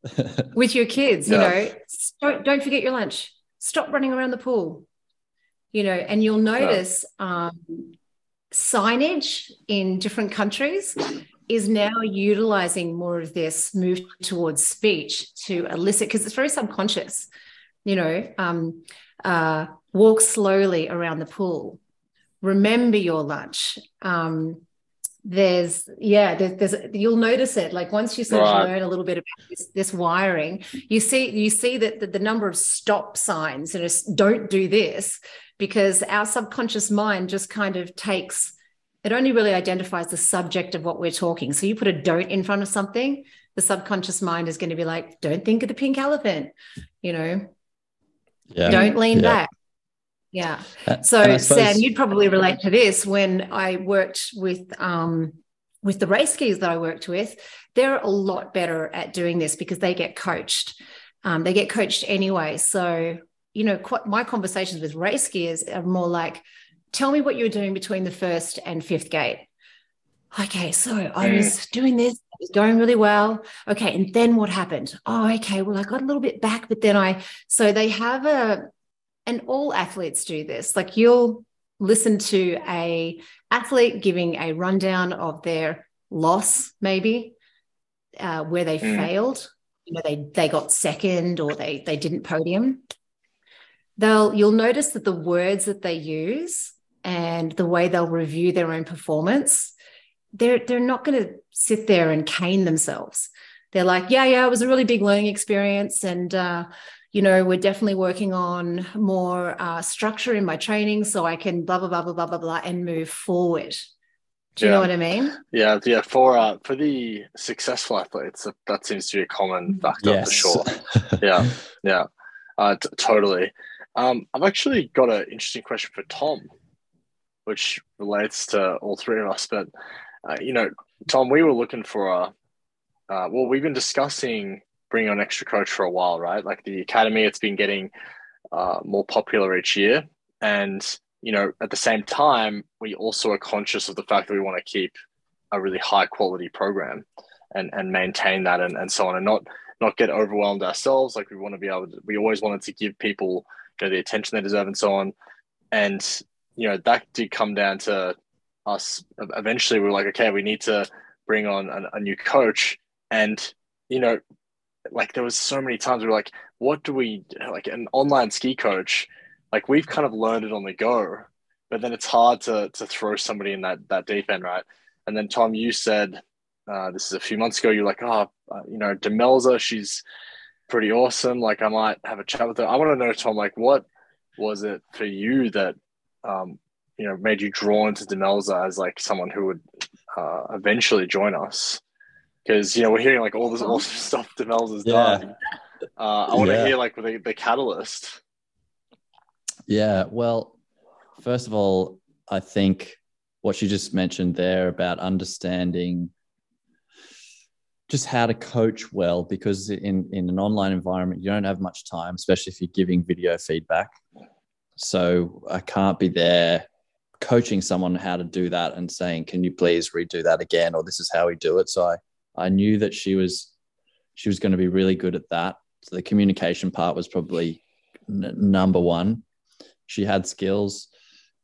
Speaker 1: [LAUGHS]
Speaker 3: With your kids, yeah. you know, don't, don't forget your lunch. Stop running around the pool. You know, and you'll notice um, signage in different countries is now utilizing more of this move towards speech to elicit because it's very subconscious you know um, uh, walk slowly around the pool remember your lunch um, there's yeah there's, there's, you'll notice it like once you sort right. of learn a little bit about this, this wiring you see you see that the, the number of stop signs and just don't do this because our subconscious mind just kind of takes it only really identifies the subject of what we're talking. So you put a don't in front of something, the subconscious mind is going to be like, don't think of the pink elephant, you know, yeah. don't lean yeah. back. Yeah. Uh, so suppose- Sam, you'd probably relate to this when I worked with um, with the race skiers that I worked with, they're a lot better at doing this because they get coached. Um, they get coached anyway. So, you know, my conversations with race skiers are more like, tell me what you were doing between the first and fifth gate. Okay, so I mm. was doing this, it was going really well. Okay, and then what happened? Oh, okay, well, I got a little bit back, but then I, so they have a, and all athletes do this. Like you'll listen to a athlete giving a rundown of their loss, maybe uh, where they mm. failed. You know, they they got second or they they didn't podium. They'll you'll notice that the words that they use and the way they'll review their own performance, they're they're not going to sit there and cane themselves. They're like, yeah, yeah, it was a really big learning experience, and uh, you know, we're definitely working on more uh, structure in my training so I can blah blah blah blah blah blah blah and move forward. Do you yeah. know what I mean?
Speaker 2: Yeah, yeah. For uh, for the successful athletes, that, that seems to be a common factor yes. for sure. [LAUGHS] yeah, yeah, uh, t- totally. Um, I've actually got an interesting question for Tom which relates to all three of us. But uh, you know, Tom, we were looking for a. Uh, well, we've been discussing bringing on extra coach for a while, right? Like the academy, it's been getting uh, more popular each year, and you know, at the same time, we also are conscious of the fact that we want to keep a really high quality program. and and maintain that and, and so on and not not get overwhelmed ourselves like we want to be able to we always wanted to give people you know the attention they deserve and so on and you know that did come down to us eventually we were like okay we need to bring on a, a new coach and you know like there was so many times we were like what do we like an online ski coach like we've kind of learned it on the go but then it's hard to to throw somebody in that that deep end right? And then tom you said uh, this is a few months ago you're like oh uh, you know demelza she's pretty awesome. Like i might have a chat with her. I want to know tom like what was it for you that um, you know made you drawn to demelza as like someone who would uh, eventually join us because you know we're hearing like all this awesome stuff demelza's yeah. done uh, I want to yeah. hear like the, the catalyst.
Speaker 1: Yeah. Well, first of all, I think what you just mentioned there about understanding just how to coach well, because in, in an online environment, you don't have much time, especially if you're giving video feedback. So I can't be there coaching someone how to do that and saying, can you please redo that again? Or this is how we do it. So I, I knew that she was, she was going to be really good at that. So the communication part was probably n- number one. She had skills,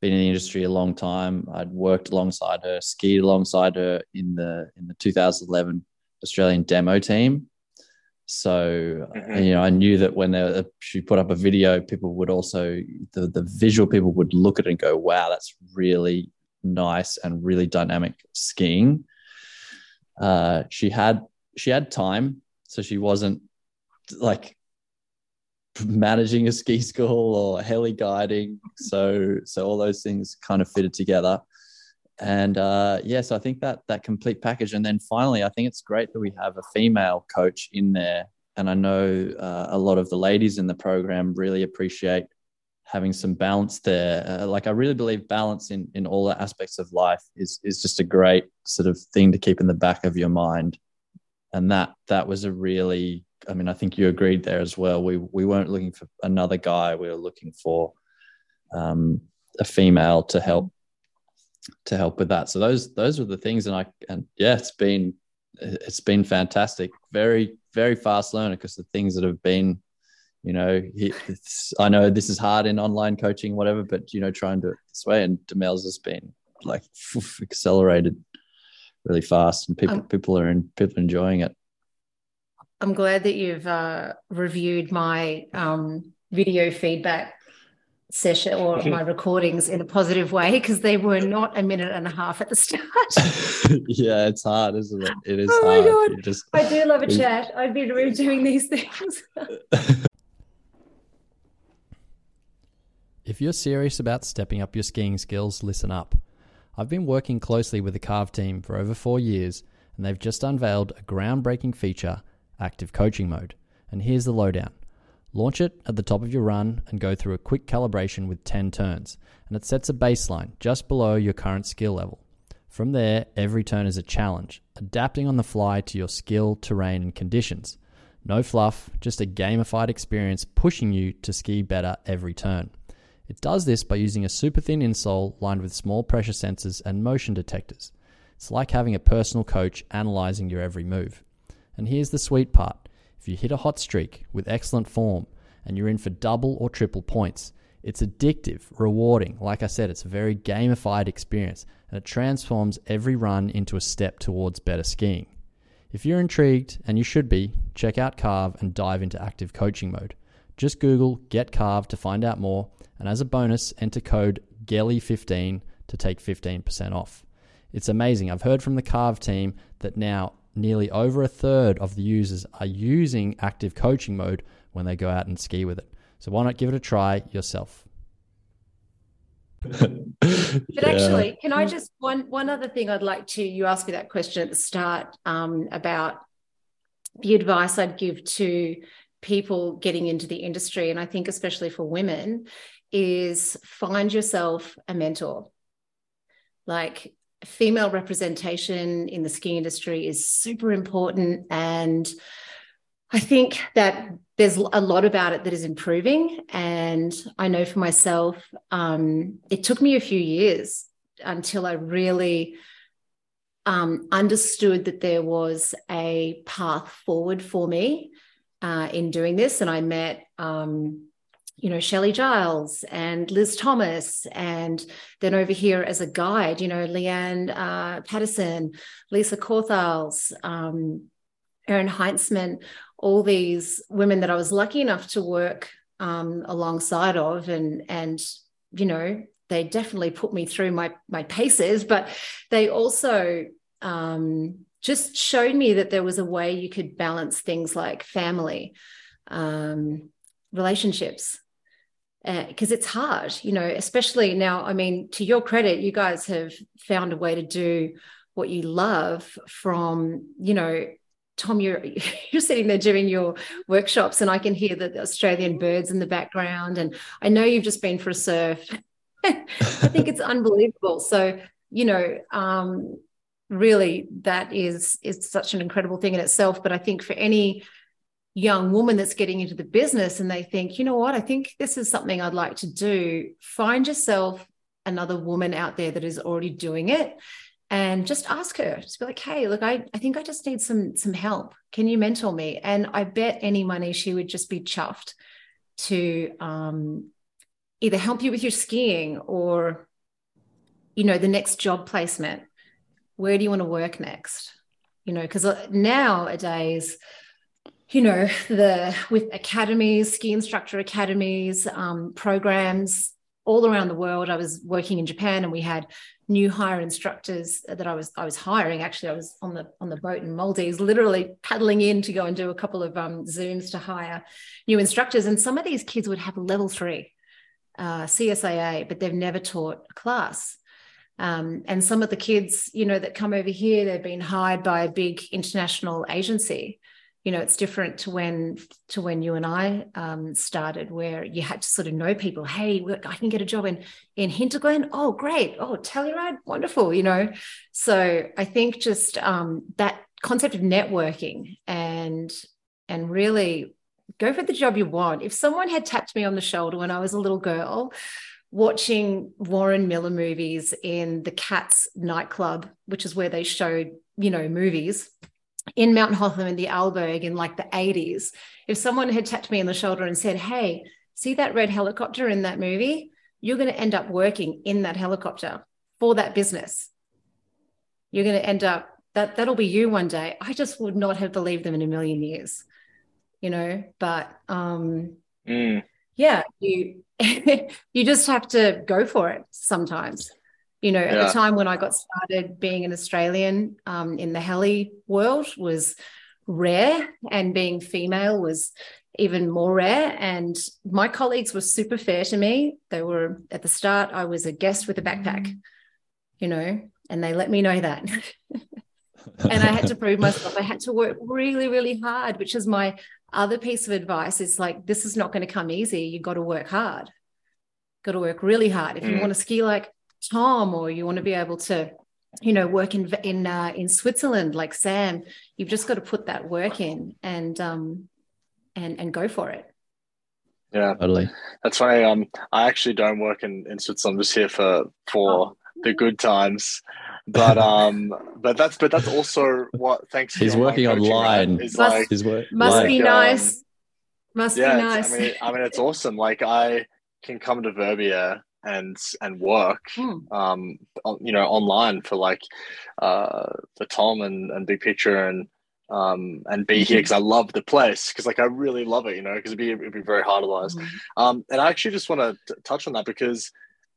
Speaker 1: been in the industry a long time. I'd worked alongside her, skied alongside her in the in the 2011 Australian demo team. So mm-hmm. you know, I knew that when they, she put up a video, people would also the the visual people would look at it and go, "Wow, that's really nice and really dynamic skiing." Uh, she had she had time, so she wasn't like managing a ski school or heli guiding. So so all those things kind of fitted together. And uh, yeah, so I think that that complete package. And then finally, I think it's great that we have a female coach in there. And I know uh, a lot of the ladies in the program really appreciate having some balance there. Uh, like I really believe balance in in all the aspects of life is is just a great sort of thing to keep in the back of your mind. And that that was a really I mean, I think you agreed there as well. We we weren't looking for another guy. We were looking for um, a female to help to help with that. So those those were the things, and I and yeah, it's been it's been fantastic. Very very fast learner because the things that have been, you know, I know this is hard in online coaching, whatever, but you know, try and do it this way. And Demelza's has been like [LAUGHS] accelerated really fast, and people um, people are in, people enjoying it.
Speaker 3: I'm glad that you've uh, reviewed my um, video feedback session or my recordings in a positive way because they were not a minute and a half at the start. [LAUGHS]
Speaker 1: yeah, it's hard, isn't it? It is
Speaker 3: oh
Speaker 1: hard.
Speaker 3: My God. Just... I do love a chat. I've been doing these things. [LAUGHS]
Speaker 4: if you're serious about stepping up your skiing skills, listen up. I've been working closely with the Carve team for over four years, and they've just unveiled a groundbreaking feature active coaching mode. And here's the lowdown. Launch it at the top of your run and go through a quick calibration with 10 turns, and it sets a baseline just below your current skill level. From there, every turn is a challenge, adapting on the fly to your skill, terrain, and conditions. No fluff, just a gamified experience pushing you to ski better every turn. It does this by using a super thin insole lined with small pressure sensors and motion detectors. It's like having a personal coach analyzing your every move. And here's the sweet part if you hit a hot streak with excellent form and you're in for double or triple points, it's addictive, rewarding. Like I said, it's a very gamified experience and it transforms every run into a step towards better skiing. If you're intrigued, and you should be, check out Carve and dive into active coaching mode. Just Google Get Carve to find out more, and as a bonus, enter code GELLY15 to take 15% off. It's amazing. I've heard from the Carve team that now nearly over a third of the users are using active coaching mode when they go out and ski with it. So why not give it a try yourself? [LAUGHS]
Speaker 3: but yeah. actually, can I just one one other thing I'd like to you asked me that question at the start um, about the advice I'd give to people getting into the industry, and I think especially for women, is find yourself a mentor. Like female representation in the ski industry is super important. And I think that there's a lot about it that is improving. And I know for myself, um, it took me a few years until I really um, understood that there was a path forward for me uh, in doing this. And I met, um, you know, Shelley Giles and Liz Thomas, and then over here as a guide, you know, Leanne uh, Patterson, Lisa Corthals, um, Erin Heintzman, all these women that I was lucky enough to work um, alongside of, and and you know, they definitely put me through my my paces, but they also um, just showed me that there was a way you could balance things like family, um, relationships, because uh, it's hard, you know, especially now. I mean, to your credit, you guys have found a way to do what you love from, you know, Tom, you're [LAUGHS] you're sitting there doing your workshops, and I can hear the Australian birds in the background. And I know you've just been for a surf. [LAUGHS] I think it's unbelievable. So, you know, um, really, that is is such an incredible thing in itself. But I think for any young woman that's getting into the business and they think, you know what, I think this is something I'd like to do. Find yourself another woman out there that is already doing it and just ask her. Just be like hey look I, I think i just need some some help. Can you mentor me? And i bet any money she would just be chuffed to um, either help you with your skiing or you know the next job placement. Where do you want to work next? You know because uh, nowadays you know the with academies ski instructor academies um, programs all around the world i was working in japan and we had new hire instructors that i was i was hiring actually i was on the on the boat in maldives literally paddling in to go and do a couple of um, zooms to hire new instructors and some of these kids would have level three uh, CSIA, but they've never taught a class. Um, and some of the kids, you know, that come over here, they've been hired by a big international agency. You know, it's different to when to when you and I um, started, where you had to sort of know people. Hey, I can get a job in in Hinterglemm. Oh, great. Oh, Telluride, wonderful. You know, so I think just um, that concept of networking and and really go for the job you want. If someone had tapped me on the shoulder when I was a little girl, watching Warren Miller movies in the Cats nightclub, which is where they showed, you know, movies in Mount Hotham in the Arlberg in like the 80s. If someone had tapped me on the shoulder and said, Hey, see that red helicopter in that movie? You're going to end up working in that helicopter for that business. You're going to end up that that'll be you one day. I just would not have believed them in a million years you know but um mm. yeah you [LAUGHS] you just have to go for it sometimes you know yeah. at the time when i got started being an australian um, in the heli world was rare and being female was even more rare and my colleagues were super fair to me they were at the start i was a guest with a backpack you know and they let me know that [LAUGHS] and i had to prove myself i had to work really really hard which is my other piece of advice is like, this is not going to come easy. You've got to work hard. Got to work really hard. If you mm. want to ski like Tom, or you want to be able to, you know, work in in uh, in Switzerland like Sam, you've just got to put that work in and um and and go for it.
Speaker 2: Yeah,
Speaker 1: totally.
Speaker 2: That's funny. Um, I actually don't work in in Switzerland. I'm just here for for oh. the good times but um but that's but that's also what thanks
Speaker 1: he's working online
Speaker 3: is like his work must like, be nice um, must yeah, be nice
Speaker 2: I mean, I mean it's awesome like i can come to Verbier and and work hmm. um you know online for like uh for tom and and big picture and um and be here because mm-hmm. i love the place because like i really love it you know because it'd be it'd be very hard otherwise mm-hmm. um and i actually just want to touch on that because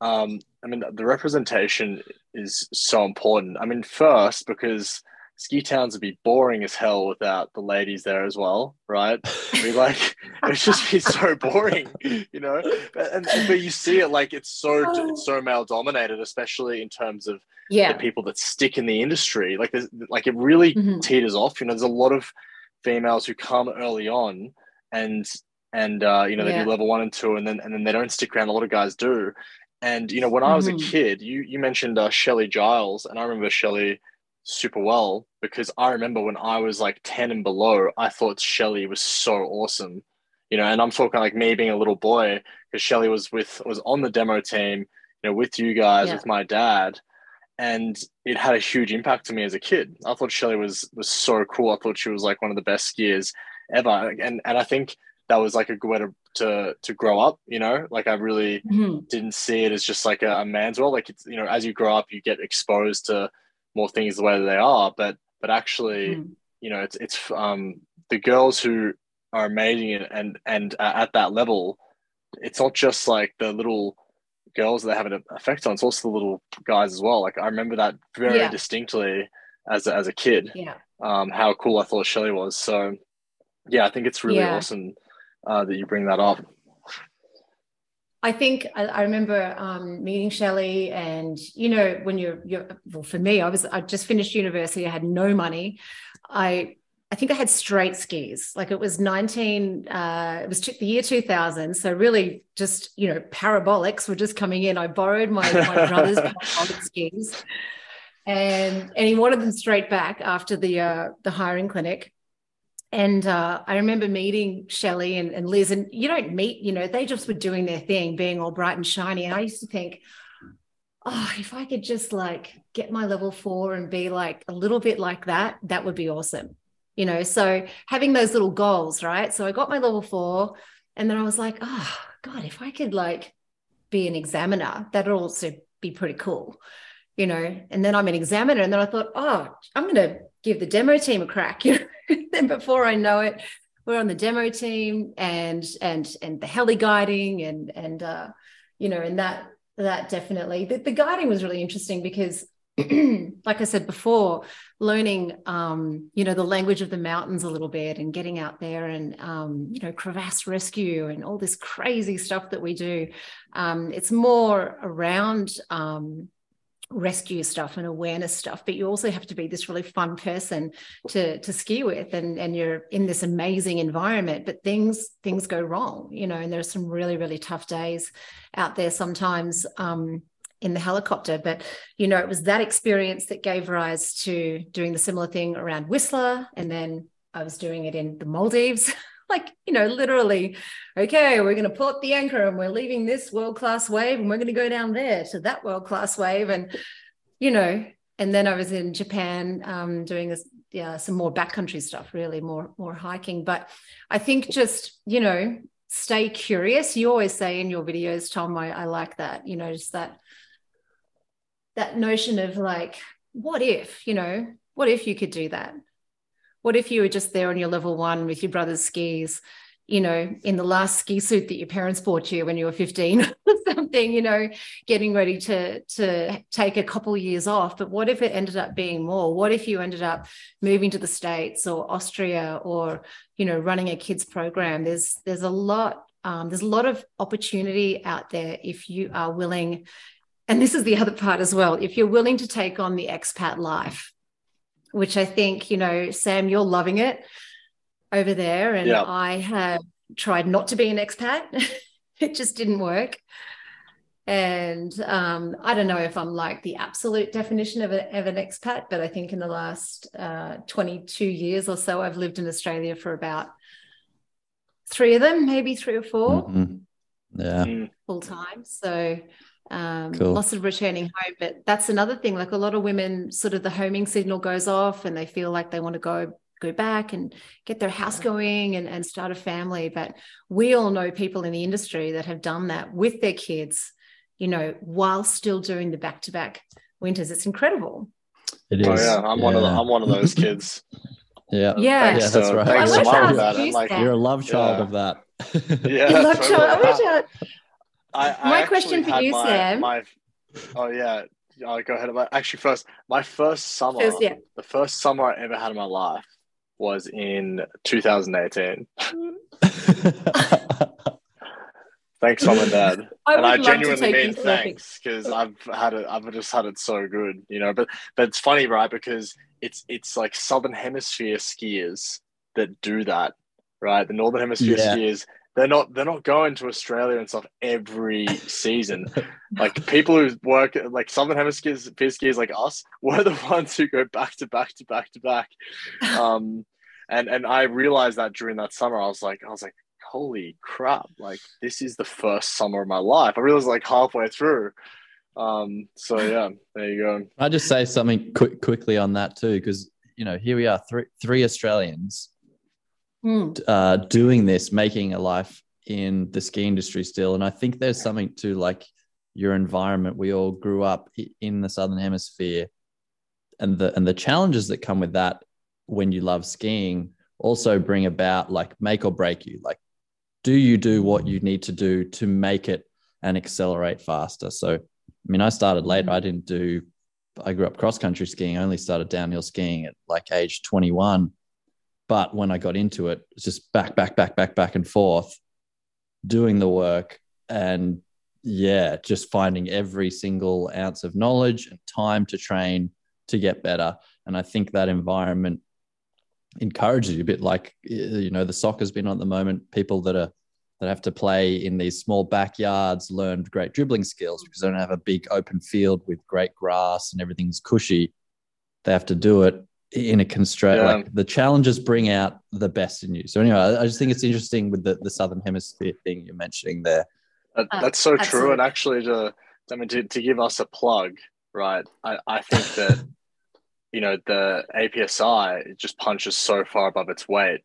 Speaker 2: um, I mean, the representation is so important. I mean, first because ski towns would be boring as hell without the ladies there as well, right? I mean, like it's just be so [LAUGHS] boring, you know. And, and, but you see it like it's so it's so male dominated, especially in terms of yeah. the people that stick in the industry. Like there's like it really mm-hmm. teeters off. You know, there's a lot of females who come early on and and uh, you know they yeah. do level one and two, and then and then they don't stick around. A lot of guys do, and you know, when I was mm-hmm. a kid, you you mentioned uh, Shelley Giles, and I remember Shelley super well because I remember when I was like ten and below, I thought Shelley was so awesome. You know, and I'm talking like me being a little boy because Shelley was with was on the demo team, you know, with you guys, yeah. with my dad, and it had a huge impact to me as a kid. I thought Shelley was was so cool. I thought she was like one of the best skiers ever, and and I think that was like a good way to to, to grow up. You know, like I really mm-hmm. didn't see it as just like a, a man's world. Like it's you know, as you grow up, you get exposed to more things the way that they are, but but actually, mm. you know, it's it's um the girls who are amazing and and, and uh, at that level, it's not just like the little girls that they have an effect on. It's also the little guys as well. Like I remember that very yeah. distinctly as a, as a kid.
Speaker 3: Yeah.
Speaker 2: Um, how cool I thought shelly was. So, yeah, I think it's really yeah. awesome uh, that you bring that up.
Speaker 3: I think I, I remember um, meeting Shelley, and you know, when you're, you're well, for me, I was I just finished university. I had no money. I I think I had straight skis. Like it was 19, uh, it was the year 2000. So really just, you know, parabolics were just coming in. I borrowed my, my brother's [LAUGHS] parabolic skis and, and he wanted them straight back after the, uh, the hiring clinic. And uh, I remember meeting Shelley and, and Liz, and you don't meet, you know, they just were doing their thing, being all bright and shiny. And I used to think, oh, if I could just like get my level four and be like a little bit like that, that would be awesome. You know so having those little goals right? So i got my level four and then i was like oh god if i could like be an examiner that'd also be pretty cool you know? And then i'm an examiner and then i thought oh i'm going to give the demo team a crack [LAUGHS] you know then [LAUGHS] before i know it we're on the demo team and and and the heli guiding and and uh you know and that that definitely the, the guiding was really interesting because [CLEARS THROAT] like I said before, learning, um, you know, the language of the mountains a little bit and getting out there and, um, you know, crevasse rescue and all this crazy stuff that we do. Um, it's more around um, rescue stuff and awareness stuff, but you also have to be this really fun person to to ski with, and and you're in this amazing environment. But things things go wrong, you know, and there's some really really tough days out there sometimes. Um, in the helicopter. But, you know, it was that experience that gave rise to doing the similar thing around Whistler. And then I was doing it in the Maldives. [LAUGHS] like, you know, literally, okay, we're going to pull up the anchor and we're leaving this world class wave and we're going to go down there to that world class wave. And, you know, and then I was in Japan um, doing this, yeah, some more backcountry stuff, really more, more hiking. But I think just, you know, stay curious. You always say in your videos, Tom, I, I like that, you know, just that that notion of like, what if, you know, what if you could do that? What if you were just there on your level one with your brother's skis, you know, in the last ski suit that your parents bought you when you were 15 [LAUGHS] or something, you know, getting ready to to take a couple years off. But what if it ended up being more? What if you ended up moving to the States or Austria or, you know, running a kids program? There's there's a lot um, there's a lot of opportunity out there if you are willing and this is the other part as well if you're willing to take on the expat life which i think you know sam you're loving it over there. And yeah. i have tried not to be an expat. [LAUGHS] It just didn't work. And um, i don't know if i'm like the absolute definition of, a, of an expat but i think in the last uh, 22 years or so i've lived in australia for about three of them maybe three or 4
Speaker 1: mm-hmm. yeah.
Speaker 3: Full time. So um, cool. lots of returning home. But that's another thing. Like a lot of women, sort of the homing signal goes off and they feel like they want to go go back and get their house going and, and start a family. But we all know people in the industry that have done that with their kids, you know, while still doing the back to back winters. It's incredible.
Speaker 1: It
Speaker 2: oh. Oh yeah, I'm yeah. one of the, I'm one of those kids. [LAUGHS]
Speaker 1: yeah.
Speaker 3: Yeah.
Speaker 1: yeah, that's right.
Speaker 2: Thanks
Speaker 1: so
Speaker 2: much that.
Speaker 1: Like, you're a love child
Speaker 2: yeah.
Speaker 1: of that.
Speaker 2: yeah.
Speaker 3: love child.
Speaker 2: I, I
Speaker 3: my question for you,
Speaker 2: my,
Speaker 3: Sam.
Speaker 2: My, oh yeah, I'll go ahead. Actually, first, my first summer,
Speaker 3: first, yeah.
Speaker 2: the first summer I ever had in my life was in 2018. [LAUGHS] thanks, mom and dad.
Speaker 3: I
Speaker 2: and I
Speaker 3: genuinely
Speaker 2: mean thanks because I've had it. I've just had it so good, you know. But but it's funny, right? Because it's it's like southern hemisphere skiers that do that, right? The northern hemisphere yeah. skiers they're not they're not going to Australia and stuff every season. like people who work like Southern Hemisphere skiers like us, we're the [LAUGHS] ones who go back to back to back to back. Um, and and I realized that during that summer, I was like, I was like, holy crap! Like this is the first summer of my life. I realized like halfway through. Um, so yeah, there you go.
Speaker 1: I just say something quick, quickly on that too, because you know here we are, three three Australians
Speaker 3: Mm.
Speaker 1: uh, doing this, making a life in the ski industry still, and I think there's something to like your environment. We all grew up in the southern hemisphere, and the and the challenges that come with that when you love skiing also bring about like make or break you. Like, do you do what you need to do to make it and accelerate faster? So, I mean, I started later. I didn't do. I grew up cross country skiing. I only started downhill skiing at like age 21. But when I got into it, it's just back, back, back, back, back and forth, doing the work and yeah, just finding every single ounce of knowledge and time to train to get better. And I think that environment encourages you a bit like you know the soccer's been on at the moment. People that are that have to play in these small backyards learned great dribbling skills because they don't have a big open field with great grass and everything's cushy. They have to do it in a constraint.
Speaker 2: Yeah.
Speaker 1: Like the challenges bring out the best in you. So anyway, I, I just think it's interesting with the, the southern hemisphere thing you're mentioning there.
Speaker 2: That,
Speaker 3: Uh,
Speaker 2: that's so true.
Speaker 3: absolutely.
Speaker 2: And actually, to I mean, to, to give us a plug, right? I, I think that [LAUGHS] you know the APSI just punches so far above its weight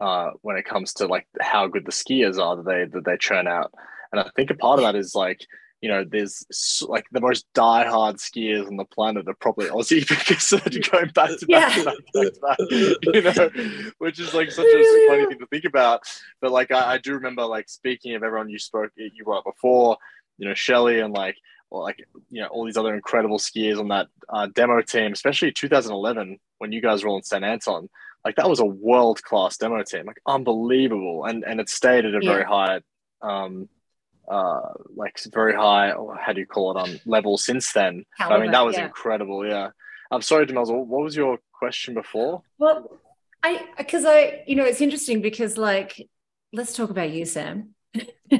Speaker 2: uh, when it comes to like how good the skiers are that they that they churn out. And I think a part of that is like you know there's like the most diehard skiers on the planet are probably Aussie [LAUGHS] because they're going back to back to back to back, you know, which is like such a funny thing to think about. But like I, I do remember like speaking of everyone you spoke you brought before, you know, Shelley and like or like you know all these other incredible skiers on that uh, demo team, especially 2011 when you guys were all in St Anton. Like that was a world class demo team, like unbelievable, and and it stayed at a very high, um, uh, like very high. oh, How do you call it? Um, level since then. I mean, that was
Speaker 3: yeah.
Speaker 2: incredible. Yeah. I'm sorry, Demelza. What was your question before?
Speaker 3: Well, I because I you know it's interesting because like let's talk about you, Sam. [LAUGHS]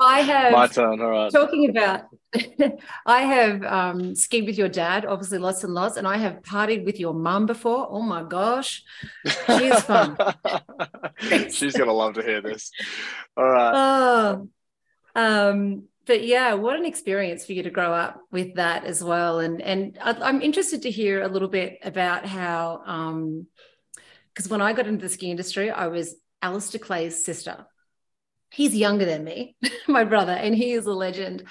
Speaker 3: I have
Speaker 2: My turn. All right.
Speaker 3: talking about [LAUGHS] I have um, skied with your dad, obviously lots and lots, and I have partied with your mum before. Oh my gosh, she's fun. [LAUGHS]
Speaker 2: She's gonna love to hear this. All right.
Speaker 3: oh, um, but yeah, what an experience for you to grow up with that as well. And and I, I'm interested to hear a little bit about how, because when I got into the ski industry, I was Alistair Clay's sister. He's younger than me, [LAUGHS] my brother, and he is a legend.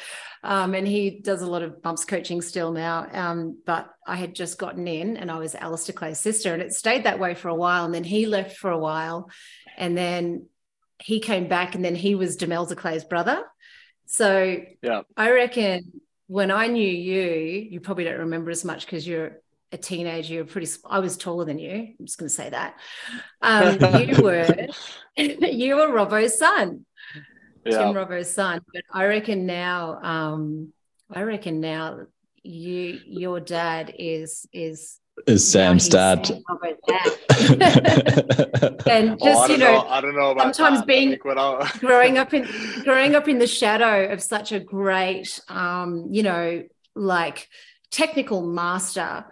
Speaker 3: Um, and he does a lot of bumps coaching still now. Um, but I had just gotten in and I was Alistair Clay's sister, and it stayed that way for a while. And then he left for a while, and then he came back, and then he was Demelza Clay's brother. So
Speaker 2: Yeah.
Speaker 3: I reckon when I knew you, you probably don't remember as much because you're a teenager. You're pretty. I was taller than you. I'm just going to say that. Um, you [LAUGHS] were [LAUGHS] you were Robbo's son.
Speaker 2: Yeah.
Speaker 3: Tim Robbo's son. But I reckon now, um, I reckon now you your dad is is
Speaker 1: Is Sam's dad.
Speaker 3: Sam [LAUGHS] [LAUGHS] and
Speaker 2: Oh,
Speaker 3: just
Speaker 2: don't
Speaker 3: you know,
Speaker 2: I don't know about
Speaker 3: sometimes
Speaker 2: that.
Speaker 3: Being-
Speaker 2: think when I- [LAUGHS]
Speaker 3: growing up in growing up in the shadow of such a great um, you know, like technical master.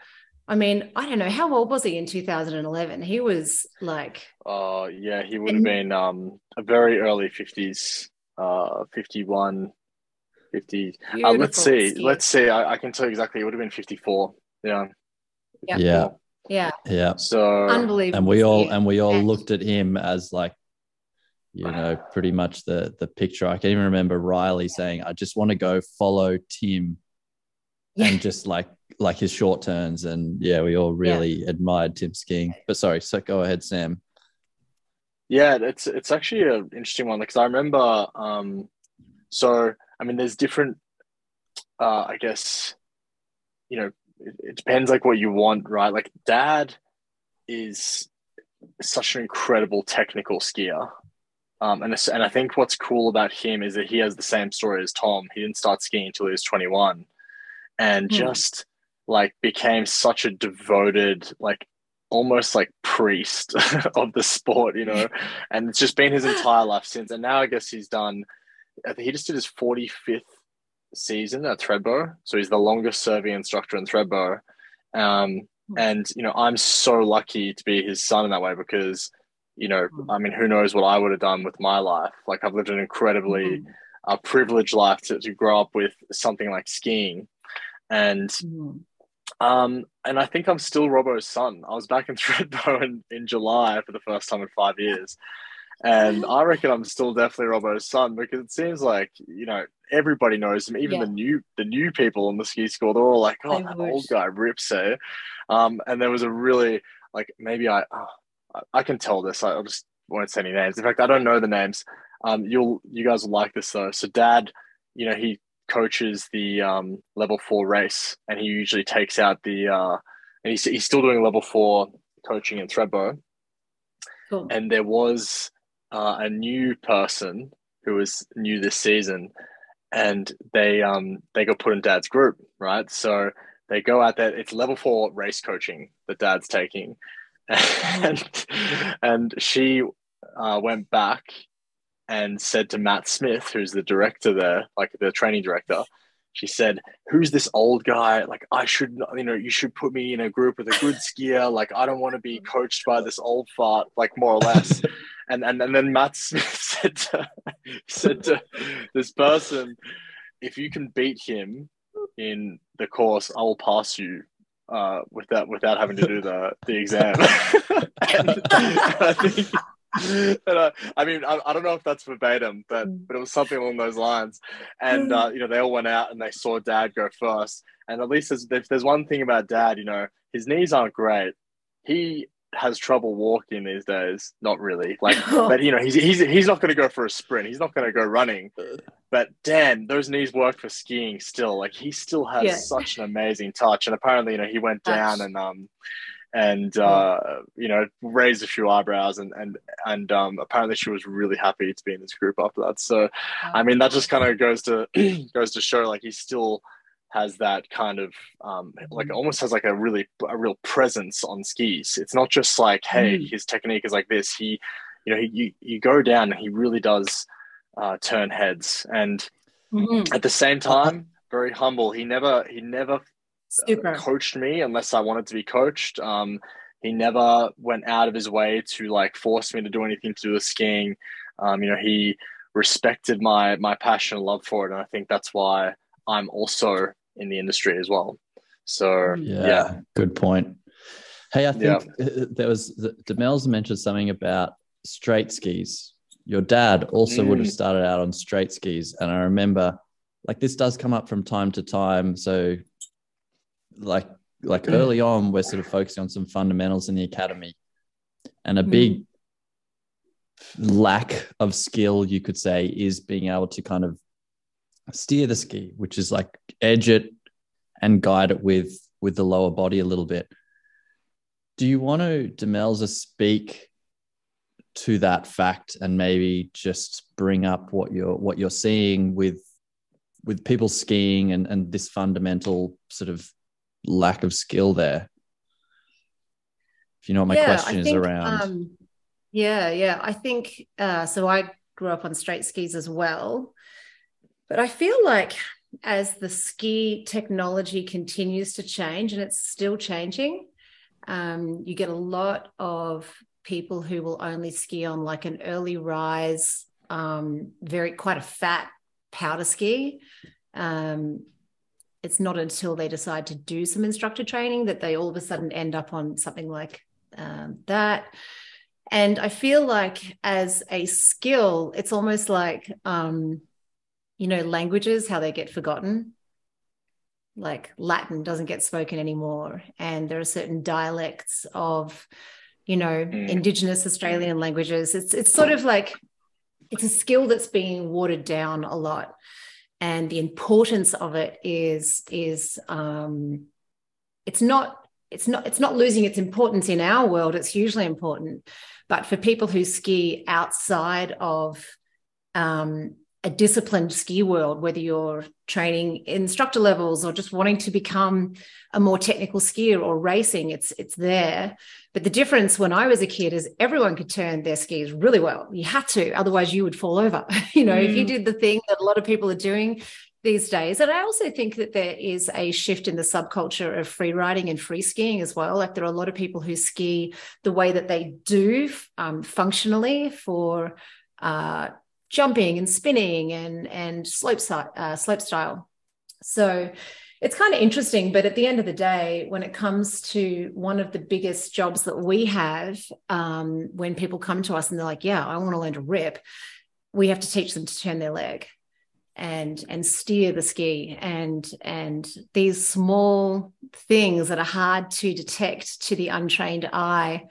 Speaker 3: I mean, I don't know how old was he in 2011? He was like
Speaker 2: Oh yeah, he would have been um a very early fifties, uh 51, 50. Uh, let's see.
Speaker 3: skier.
Speaker 2: Let's see. I, I can tell you exactly. It would have been 54. Yeah.
Speaker 3: Yeah.
Speaker 1: yeah,
Speaker 3: yeah,
Speaker 1: yeah.
Speaker 2: So
Speaker 3: unbelievable.
Speaker 1: And we all and we all
Speaker 3: And-
Speaker 1: looked at him as like, you know, pretty much the the picture. I can even remember Riley saying, "I just want to go follow Tim,"
Speaker 3: Yeah.
Speaker 1: and just like like his short turns. And yeah, we all really admired Tim skiing. But sorry, so go ahead, Sam.
Speaker 2: Yeah, it's it's actually an interesting one because I remember. Um, so I mean, there's different. Uh, I guess, you know, it, it depends like what you want, right? Like, Dad is such an incredible technical skier, um, and and I think what's cool about him is that he has the same story as Tom. He didn't start skiing until he was 21, and
Speaker 3: Hmm.
Speaker 2: just like became such a devoted like almost like priest [LAUGHS] of the sport, you know, and it's just been his entire life since. And now I guess he's done, I think he just did his 45th season at Thredbo. So he's the longest serving instructor in Thredbo. Um, and, you know, I'm so lucky to be his son in that way because, you know, I mean, who knows what I would have done with my life? Like I've lived an incredibly a privileged life to, to grow up with something like skiing. And mm. um, and I think I'm still Robbo's son. I was back in [LAUGHS] Thredbo in, in July for the first time in five years. And I reckon I'm still definitely Robbo's son because it seems like, you know, everybody knows him, even yeah. the new the new people on the ski school, they're all like, Oh, I that wish. old guy rips, eh? Um, and there was a really like maybe I oh, I can tell this. I just won't say any names. In fact, I don't know the names. Um, you'll you guys will like this though. So dad, you know, he coaches the um, level four race, and he usually takes out the uh, and he's he's still doing level four coaching in Thredbo. Cool. And there was uh, a new person who was new this season, and they um they got put in dad's group, right? So they go out there. It's level four race coaching that dad's taking, [LAUGHS] and and she uh, went back and said to Matt Smith, who's the director there, like the training director, she said, "Who's this old guy? Like, I should, you know, you should put me in a group with a good skier. Like, I don't want to be coached by this old fart, like more or less." [LAUGHS] and and and then Matt [LAUGHS] Smith said to, said to this person, "If you can beat him in the course, I will pass you." Uh, without without having to do the the exam, [LAUGHS] and I think and, uh, I mean, I, I, don't know if that's verbatim, but mm. but it was something along those lines. And uh, you know, they all went out and they saw Dad go first. And at least there's, if there's one thing about Dad, you know, his knees aren't great. He has trouble walking these days. Not really, like, [LAUGHS] but you know, he's he's he's not going to go for a sprint. He's not going to go running. But damn, those knees work for skiing still. Like he still has yeah. such an amazing touch. And apparently, you know, he went down and um and uh, you know raised a few eyebrows and and and um, apparently she was really happy to be in this group after that so i mean that just kind of goes to [CLEARS THROAT] goes to show like he's still has that kind of um, like mm-hmm. almost has like a really a real presence on skis it's not just like hey mm. his technique is like this he you know he, you, you go down and he really does uh, turn heads and mm-hmm. at the same time very humble he never he never Super. coached me unless I wanted to be coached. Um, he never went out of his way to like force me to do anything to do with skiing. Um, you know, he respected my my passion and love for it, and I think that's why I'm also in the industry as well. So yeah, yeah.
Speaker 1: good point. Hey, I think yeah. there was Demelza mentioned something about straight skis. Your dad also mm. would have mm. started out on straight skis, and I remember like this does come up from time to time. So like like early on we're sort of focusing on some fundamentals in the academy and a big mm. lack of skill you could say is being able to kind of steer the ski which is like edge it and guide it with with the lower body a little bit do you want to demelza speak to that fact and maybe just bring up what you're what you're seeing with with people skiing and and this fundamental sort of lack of skill there. If you know what my yeah, question is around. Um,
Speaker 3: yeah, yeah. I think uh, so. I grew up on straight skis as well, but I feel like as the ski technology continues to change, and it's still changing, um, you get a lot of people who will only ski on like an early rise, um, very quite a fat powder ski. Um, it's not until they decide to do some instructor training that they all of a sudden end up on something like um, that. And I feel like as a skill, it's almost like, um, you know, languages, how they get forgotten. Like Latin doesn't get spoken anymore. And there are certain dialects of, you know, mm. indigenous Australian languages. It's, it's sort of like, it's a skill that's being watered down a lot and the importance of it is is um, it's not it's not it's not losing its importance in our world it's hugely important but for people who ski outside of um, a disciplined ski world, whether you're training instructor levels or just wanting to become a more technical skier or racing, it's it's there. But the difference when I was a kid is everyone could turn their skis really well. You had to, otherwise you would fall over. [LAUGHS] you know, mm. if you mm. did the thing that a lot of people are doing these days. And I also think that there is a shift in the subculture of free riding and free skiing as well. Like there are a lot of people who ski the way that they do um, functionally for uh, jumping and spinning and and slope uh, slope style. So it's kind of interesting, but at the end of the day, when it comes to one of the biggest jobs that we have, um, when people come to us and they're like, "Yeah, I want to learn to rip," we have to teach them to turn their leg and and steer the ski and and these small things that are hard to detect to the untrained eye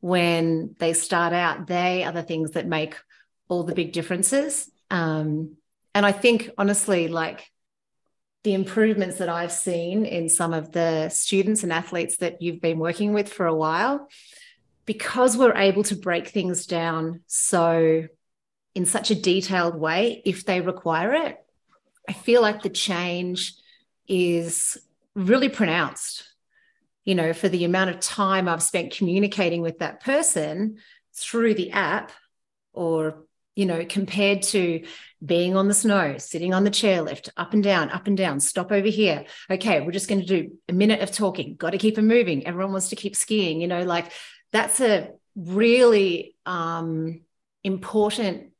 Speaker 3: when they start out they are the things that make all the big differences um, and i think honestly like the improvements that i've seen in some of the students and athletes that you've been working with for a while because we're able to break things down so in such a detailed way if they require it. I feel like the change is really pronounced. You know, for the amount of time I've spent communicating with that person through the app or you know, compared to being on the snow, sitting on the chairlift, up and down, up and down, stop over here. Okay, we're just going to do a minute of talking. Got to keep them moving. Everyone wants to keep skiing. You know, like that's a really um, important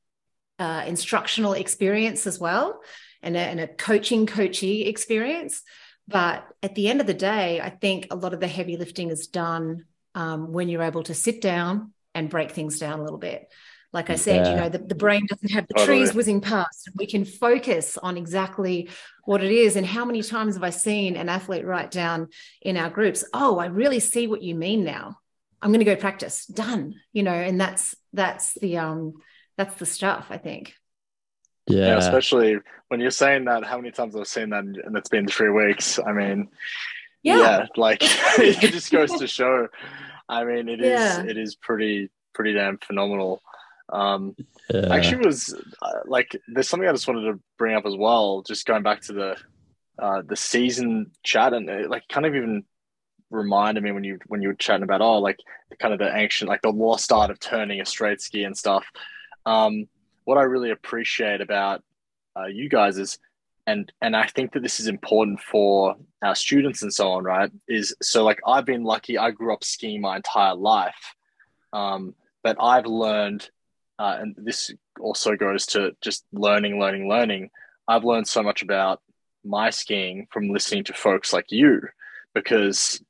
Speaker 3: uh, instructional experience as well and a, and a coaching coachee experience but at the end of the day i think a lot of the heavy lifting is done um, when you're able to sit down and break things down a little bit like i said yeah. you know the, the brain doesn't have the totally. trees whizzing past we can focus on exactly what it is and how many times have i seen an athlete write down in our groups oh i really see what you mean now i'm going to go practice done you know and that's that's the um that's the stuff I think.
Speaker 2: Yeah. yeah. especially when you're saying that. How many times I've seen that, and it's been three weeks. I mean, yeah, yeah like [LAUGHS] [LAUGHS] it just goes to show. I mean, it yeah. is it is pretty pretty damn phenomenal. Um, yeah. Actually, was uh, like there's something I just wanted to bring up as well. Just going back to the uh, the season chat and it, like kind of even reminded me when you when you were chatting about oh like kind of the ancient like the lost art of turning a straight ski and stuff um, what I really appreciate about uh, you guys is, and and I think that this is important for our students and so on, right? Is so like I've been lucky. I grew up skiing my entire life, um, but I've learned, uh, and this also goes to just learning, learning, learning. I've learned so much about my skiing from listening to folks like you, because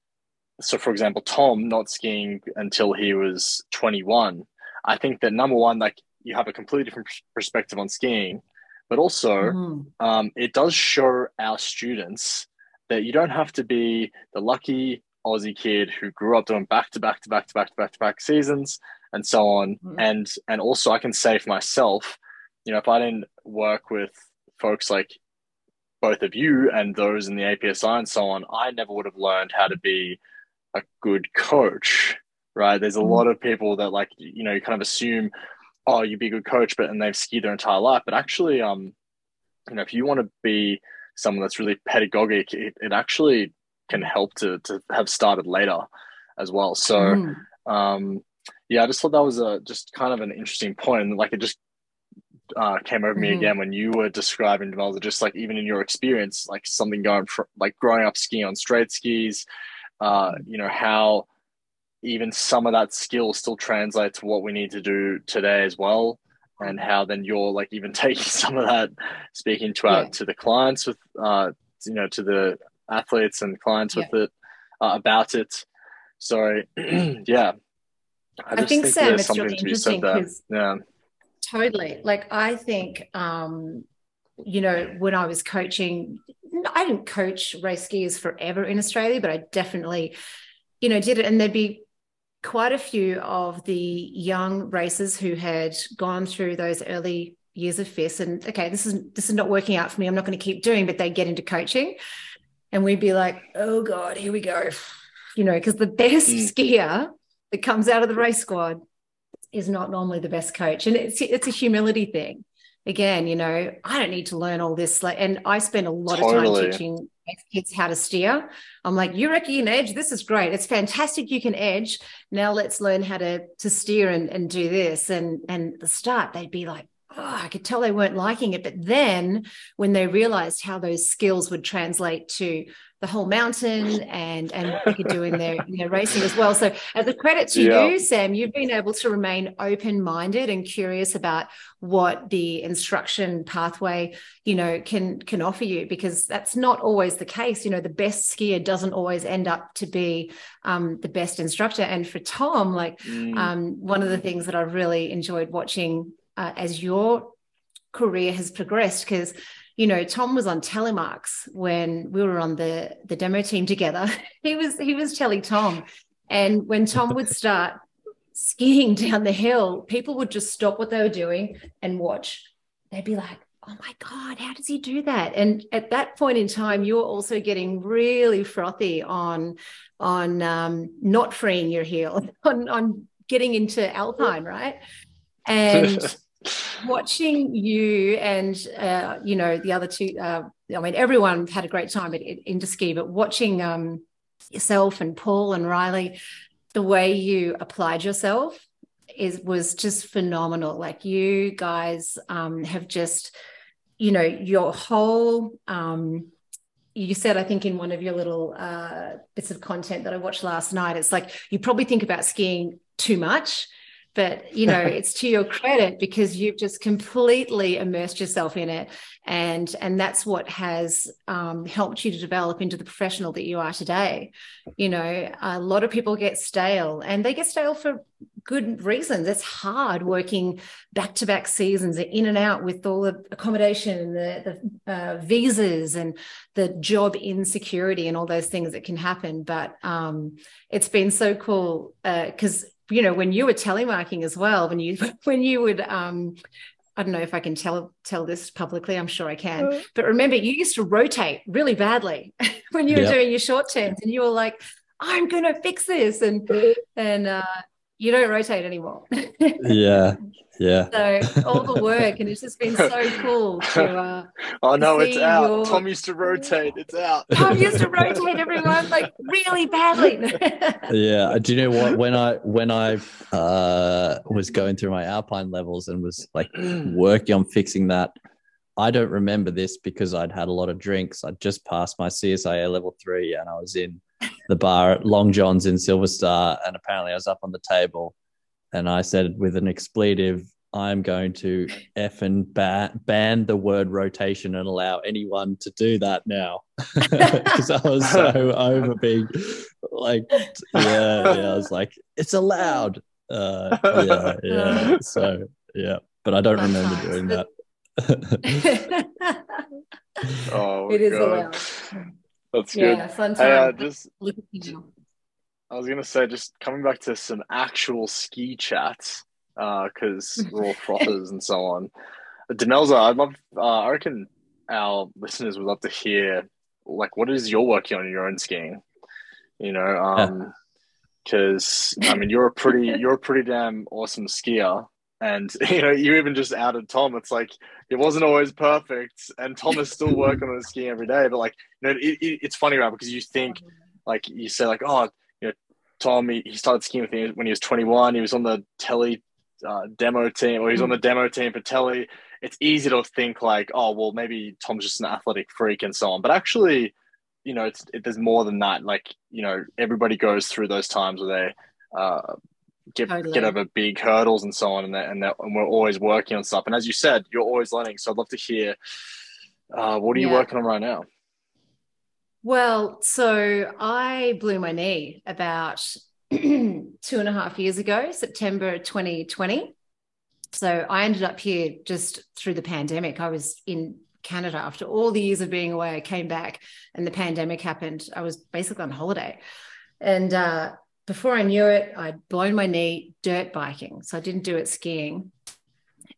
Speaker 2: so for example, Tom not skiing until he was 21. I think that number one, like you have a completely different perspective on skiing, but also mm. um, it does show our students that you don't have to be the lucky Aussie kid who grew up doing back to back to back to back to back to back seasons and so on. Mm. And and also I can say for myself, you know, if I didn't work with folks like both of you and those in the APSI and so on, I never would have learned how to be a good coach. Right. There's a mm. lot of people that like, you know, you kind of assume, oh, you'd be a good coach, but and they've skied their entire life. But actually, um, you know, if you want to be someone that's really pedagogic, it, it actually can help to to have started later as well. So, mm. um, yeah, I just thought that was a just kind of an interesting point, and like it just uh, came over me mm-hmm. again when you were describing development, just like even in your experience, like something going from like growing up skiing on straight skis, uh, you know how even some of that skill still translates to what we need to do today as well and how then you're like even [LAUGHS] taking some of that speaking to our yeah. to the clients with uh you know to the athletes and clients yeah. with it uh, about it so [CLEARS THROAT] yeah
Speaker 3: i, I think, think sam it's really interesting because yeah totally like i think um you know when i was coaching i didn't coach race skiers forever in australia but i definitely you know did it and there'd be quite a few of the young racers who had gone through those early years of FIS and okay, this is this is not working out for me. I'm not going to keep doing, but they get into coaching. And we'd be like, oh God, here we go. You know, because the best mm. skier that comes out of the race squad is not normally the best coach. And it's it's a humility thing. Again, you know, I don't need to learn all this. Like, and I spend a lot totally. of time teaching kids how to steer. I'm like, you reckon you can edge? This is great. It's fantastic. You can edge. Now let's learn how to to steer and, and do this. And and the start, they'd be like, oh, I could tell they weren't liking it. But then when they realized how those skills would translate to the whole mountain and and what they could do in their, in their racing as well. So as a credit to yeah. you, Sam, you've been able to remain open-minded and curious about what the instruction pathway, you know, can can offer you because that's not always the case. You know, the best skier doesn't always end up to be um, the best instructor. And for Tom, like mm. um, one of the things that I've really enjoyed watching uh, as your career has progressed because you know tom was on telemarks when we were on the the demo team together. [LAUGHS] He was he was telling tom. And when tom would [LAUGHS] start skiing down the hill people would just stop what they were doing and watch. They'd be like oh my god how does he do that? And at that point in time you're also getting really frothy on on um, not freeing your heel [LAUGHS] on on getting into alpine right? And watching you and uh, you know the other two uh, i mean everyone had a great time at, at interski but watching um, yourself and paul and riley the way you applied yourself is was just phenomenal. Like you guys um, have just you know your whole um, you said i think in one of your little uh, bits of content that i watched last night it's like you probably think about skiing too much but you know it's to your credit because you've just completely immersed yourself in it. And and that's what has um, helped you to develop into the professional that you are today. You know a lot of people get stale and they get stale for good reasons. It's hard working back to back seasons in and out with all the accommodation and the, the uh, visas and the job insecurity and all those things that can happen. But um, it's been so cool because uh, you know when you were telemarking as well when you [LAUGHS] when you would um I don't know if I can tell tell this publicly. I'm sure I can. Mm. But remember, you used to rotate really badly [LAUGHS] when you were yep. doing your short turns, and you were like, "I'm going to fix this," and and uh, you don't rotate anymore. [LAUGHS]
Speaker 1: yeah, yeah.
Speaker 3: So all the work, and it's just been so cool to. Uh, [LAUGHS]
Speaker 2: oh no, it's out. Your... Tom used to rotate. It's out. [LAUGHS]
Speaker 3: Tom used to rotate everyone like really badly.
Speaker 1: yeah. Do you know what? When I when I uh, was going through my Alpine levels and was like [CLEARS THROAT] working on fixing that, I don't remember this because I'd had a lot of drinks. I'd just passed my CSIA level three, and I was in the bar at Long John's in Silver Star, and apparently I was up on the table and I said with an expletive, I'm going to F and ban, ban the word rotation and allow anyone to do that now. [LAUGHS] Because I was so [LAUGHS] over being like, yeah, yeah, I was like, it's allowed. Uh, yeah, yeah. So, yeah, but I don't remember doing
Speaker 2: that. [LAUGHS] oh,
Speaker 3: it is God. allowed.
Speaker 2: That's good. Yeah, fun time. Hey, uh, just, I was gonna say, just coming back to some actual ski chats, because uh, we're all frothers and so on. Demelza, I'd love. Uh, I reckon our listeners would love to hear, like, what is your working on in your own skiing? You know, um, because I mean, you're a pretty, you're a pretty damn awesome skier, and [LAUGHS] you know, you even just outed Tom. It's like it wasn't always perfect, and Tom is still working on his skiing every day. But like, you know, it, it, it's funny, right? Because you think, like, you say, like, oh you know, Tom, he, he started skiing with me when he was 21. He was on the telly uh, demo team, or he's on the demo team for telly. It's easy to think like, oh, well, maybe Tom's just an athletic freak and so on. But actually, you know, it's it, there's more than that. Like, you know, everybody goes through those times where they uh, get totally. get over big hurdles and so on, and that, and, that, and we're always working on stuff. And as you said, you're always learning. So I'd love to hear. Uh, what are you yeah. working on right now?
Speaker 3: Well, so I blew my knee about [CLEARS THROAT] two and a half years ago, September 2020. So I ended up here just through the pandemic. I was in Canada after all the years of being away. I came back and the pandemic happened. I was basically on holiday. And uh, before I knew it, I'd blown my knee dirt biking. So I didn't do it skiing.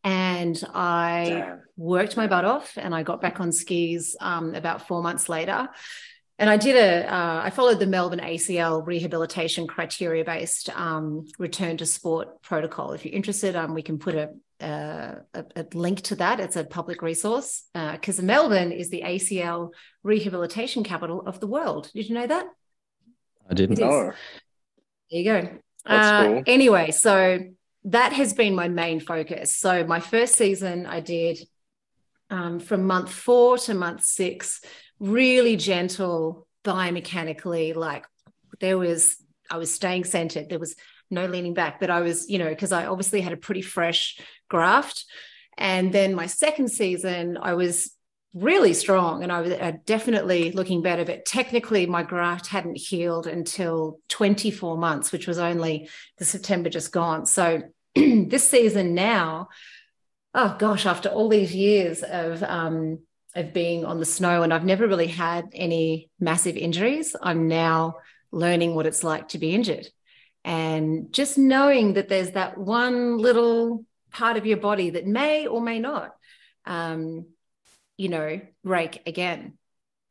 Speaker 3: And I Damn. worked my butt off and I got back on skis um, about four months later and I did a, uh, I followed the Melbourne ACL rehabilitation criteria based um, return to sport protocol. If you're interested, um, we can put a, a, a, link to that. It's a public resource because uh, Melbourne is the ACL rehabilitation capital of the world. Did you know that?
Speaker 1: I didn't know.
Speaker 3: There you go. Uh, cool. Anyway, so that has been my main focus. So my first season, I did um, from month four to month six, really gentle biomechanically. Like there was, I was staying centered. There was no leaning back, but I was, you know, because I obviously had a pretty fresh graft. And then my second season, I was really strong and I was uh, definitely looking better. But technically, my graft hadn't healed until 24 months, which was only the September just gone. So [CLEARS THROAT] this season now, oh gosh, after all these years of, um, of being on the snow, and I've never really had any massive injuries, I'm now learning what it's like to be injured. And just knowing that there's that one little part of your body that may or may not, um, you know, break again.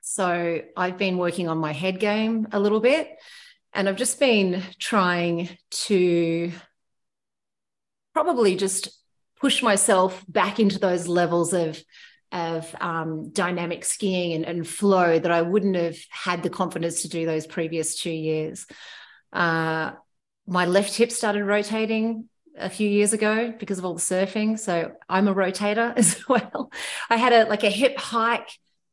Speaker 3: So I've been working on my head game a little bit, and I've just been trying to probably just push myself back into those levels of of um, dynamic skiing and, and, flow that I wouldn't have had the confidence to do those previous two years. Uh, my left hip started rotating a few years ago because of all the surfing. So I'm a rotator [LAUGHS] as well. I had a like a hip hike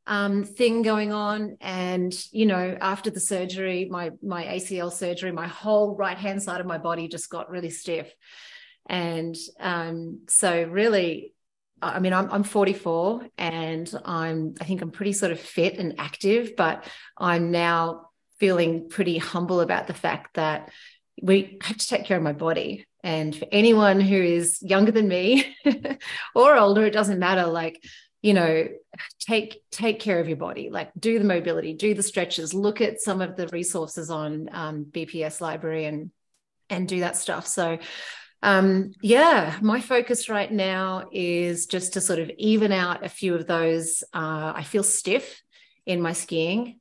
Speaker 3: um, thing going on, and you know, after the surgery, my my ACL surgery, my whole right hand side of my body just got really stiff, and um, so really. I mean, I'm, I'm 44 and I'm, I think I'm pretty sort of fit and active, but I'm now feeling pretty humble about the fact that we have to take care of my body. And for anyone who is younger than me [LAUGHS] or older, it doesn't matter. Like, you know, take take care of your body. Like, do the mobility, do the stretches. Look at some of the resources on um, BPS library and and do that stuff. So, um, yeah, my focus right now is just to sort of even out a few of those. Uh, I feel stiff in my skiing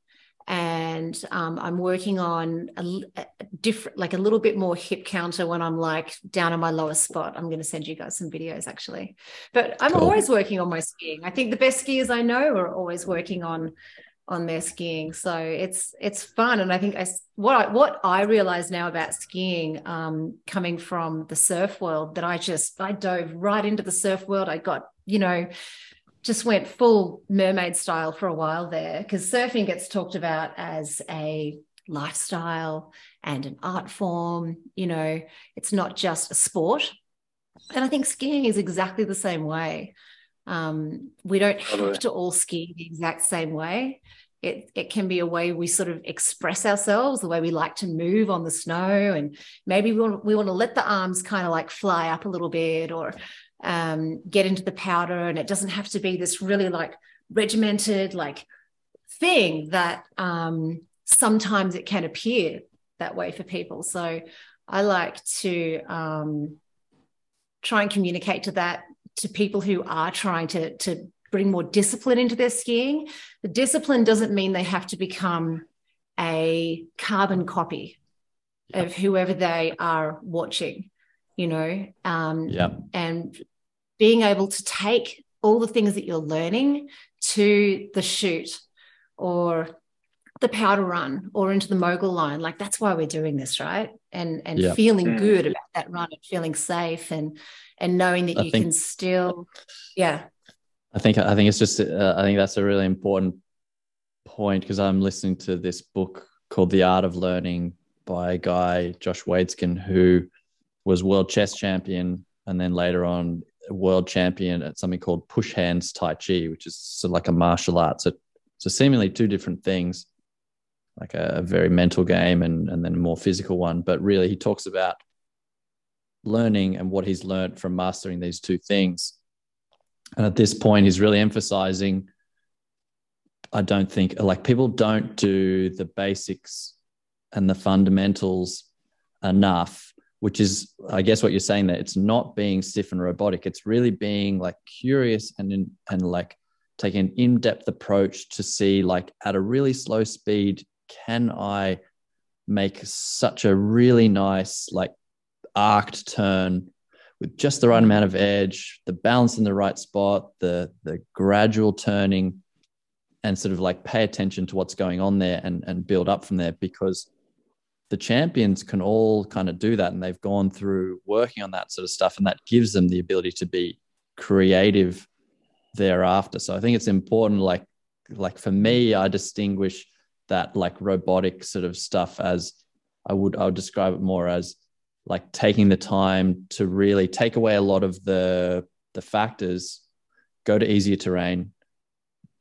Speaker 3: and um, I'm working on a, a, different, like a little bit more hip counter when I'm like down on my lowest spot. I'm going to send you guys some videos actually, but I'm cool. always working on my skiing. I think the best skiers I know are always working on on their skiing, so it's it's fun. And I think I what I, what I realize now about skiing, um, coming from the surf world, that I just I dove right into the surf world. I got you know just went full mermaid style for a while there because surfing gets talked about as a lifestyle and an art form. You know, it's not just a sport. And I think skiing is exactly the same way. Um, we don't have to all ski the exact same way. It, it can be a way we sort of express ourselves, the way we like to move on the snow. And maybe we want, we want to let the arms kind of like fly up a little bit or um, get into the powder and it doesn't have to be this really like regimented like thing that um, sometimes it can appear that way for people. So i like to um, try and communicate to that to people who are trying to to bring more discipline into their skiing. The discipline doesn't mean they have to become a carbon copy of whoever they are watching you know um
Speaker 1: yeah
Speaker 3: and being able to take all the things that you're learning to the shoot or the powder run or into the mogul line like that's why we're doing this right and and yeah. feeling mm. good about that run and feeling safe and and knowing that I you think, can still yeah
Speaker 1: i think i think it's just uh, i think that's a really important point because i'm listening to this book called the art of learning by a guy josh waitzkin who was world chess champion and then later on world champion at something called push hands tai chi, which is sort of like a martial art. So, so seemingly two different things, like a, a very mental game and, and then a more physical one. But really, he talks about learning and what he's learned from mastering these two things. And at this point, he's really emphasizing I don't think like people don't do the basics and the fundamentals enough which is i guess what you're saying that it's not being stiff and robotic. It's really being like curious and in, and like taking an in-depth approach to see like at a really slow speed can i make such a really nice like arced turn with just the right amount of edge the balance in the right spot the the gradual turning and sort of like pay attention to what's going on there and and build up from there? Because the champions can all kind of do that and they've gone through working on that sort of stuff and that gives them the ability to be creative thereafter. So i think it's important like like for me i distinguish that like robotic sort of stuff as i would i would describe it more as like taking the time to really take away a lot of the the factors go to easier terrain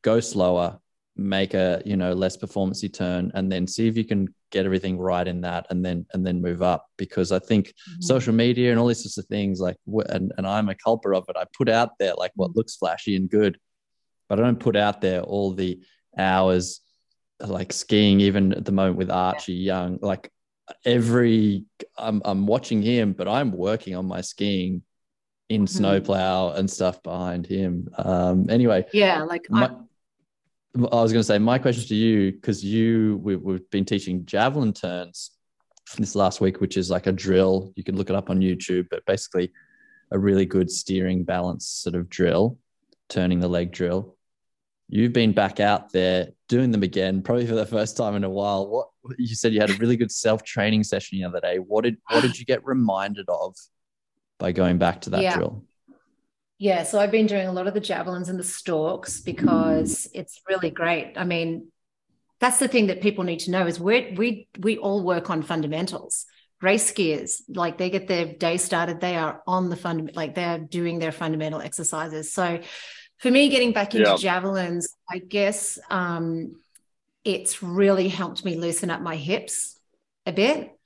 Speaker 1: go slower make a you know less performancey turn and then see if you can get everything right in that and then and then move up because i think mm-hmm. social media and all these sorts of things like and, and i'm a culprit of it i put out there like what mm-hmm. looks flashy and good but i don't put out there all the hours like skiing even at the moment with archie young like every I'm, I'm watching him but i'm working on my skiing in mm-hmm. snowplow and stuff behind him um anyway
Speaker 3: yeah like
Speaker 1: my, I was going to say my question to you because you we, we've been teaching javelin turns this last week, which is like a drill. You can look it up on YouTube, but basically a really good steering balance sort of drill, turning the leg drill. You've been back out there doing them again, probably for the first time in a while. What you said you had a really good self training session the other day. What did what did you get reminded of by going back to that yeah. drill?
Speaker 3: Yeah, so I've been doing a lot of the javelins and the storks because it's really great. I mean, that's the thing that people need to know is we we we all work on fundamentals. Race skiers, like they get their day started, they are on the fund, like they're doing their fundamental exercises. So, for me, getting back into javelins, I guess um, it's really helped me loosen up my hips a bit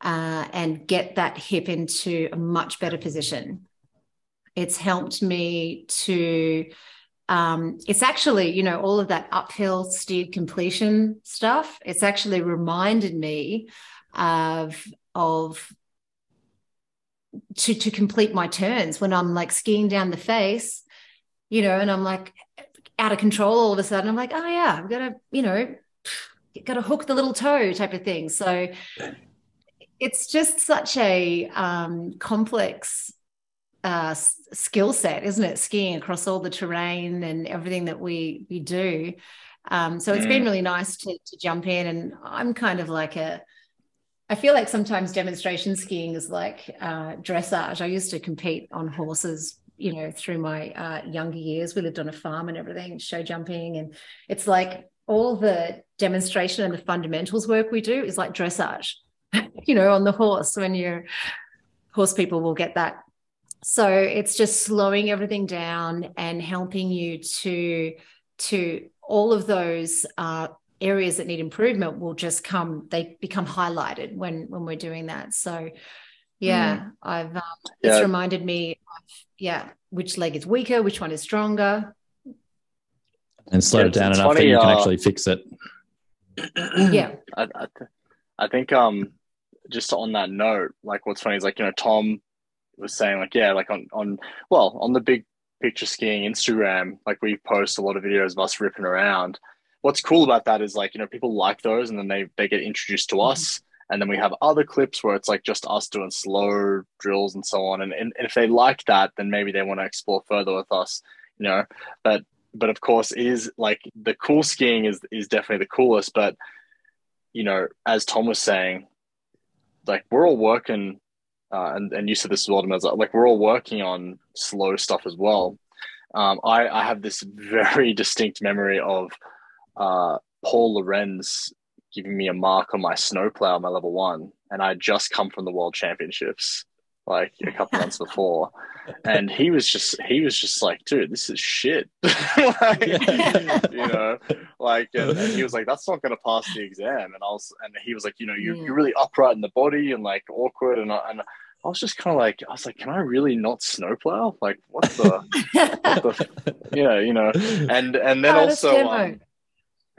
Speaker 3: uh, and get that hip into a much better position. It's helped me to, um, it's actually, you know, all of that uphill steered completion stuff. It's actually reminded me of, of, to, to complete my turns when I'm like skiing down the face, you know, and I'm like out of control all of a sudden. I'm like, oh yeah, I've got to, you know, got to hook the little toe type of thing. So it's just such a um, complex uh, skill set, isn't it? Skiing across all the terrain and everything that we we do. Um, so it's mm. been really nice to, to jump in, and I'm kind of like a. I feel like sometimes demonstration skiing is like uh, dressage. I used to compete on horses, you know, through my uh, younger years. We lived on a farm and everything, show jumping, and it's like all the demonstration and the fundamentals work we do is like dressage. [LAUGHS] you know, on the horse when you're horse people will get that so it's just slowing everything down and helping you to to all of those uh, areas that need improvement will just come they become highlighted when when we're doing that so yeah mm. i've um, yeah. it's reminded me of, yeah which leg is weaker which one is stronger
Speaker 1: and slow yeah, it down enough funny, that you can uh, actually fix it [CLEARS THROAT]
Speaker 3: yeah
Speaker 2: I, I, th- I think um just on that note like what's funny is like you know tom was saying like yeah like on on well on the big picture skiing instagram like we post a lot of videos of us ripping around. What's cool about that is like you know people like those and then they they get introduced to us. Mm-hmm. And then we have other clips where it's like just us doing slow drills and so on. And, and if they like that then maybe they want to explore further with us you know. But but of course it is like the cool skiing is is definitely the coolest. But you know as tom was saying like we're all working uh, and and you said this as well, Demez, like we're all working on slow stuff as well. Um, I I have this very [LAUGHS] distinct memory of uh, Paul Lorenz giving me a mark on my snowplow, my level one, and I had just come from the World Championships like a couple months [LAUGHS] before, and he was just he was just like, dude, this is shit. [LAUGHS] like, you know, like and, and, he was like, that's not gonna pass the exam, and I was and he was like, you know, you you're really upright in the body and like awkward, and and I was just kind of like, I was like, can I really not snowplow? Like, what the, what the [LAUGHS] yeah, you know, and and then also, um,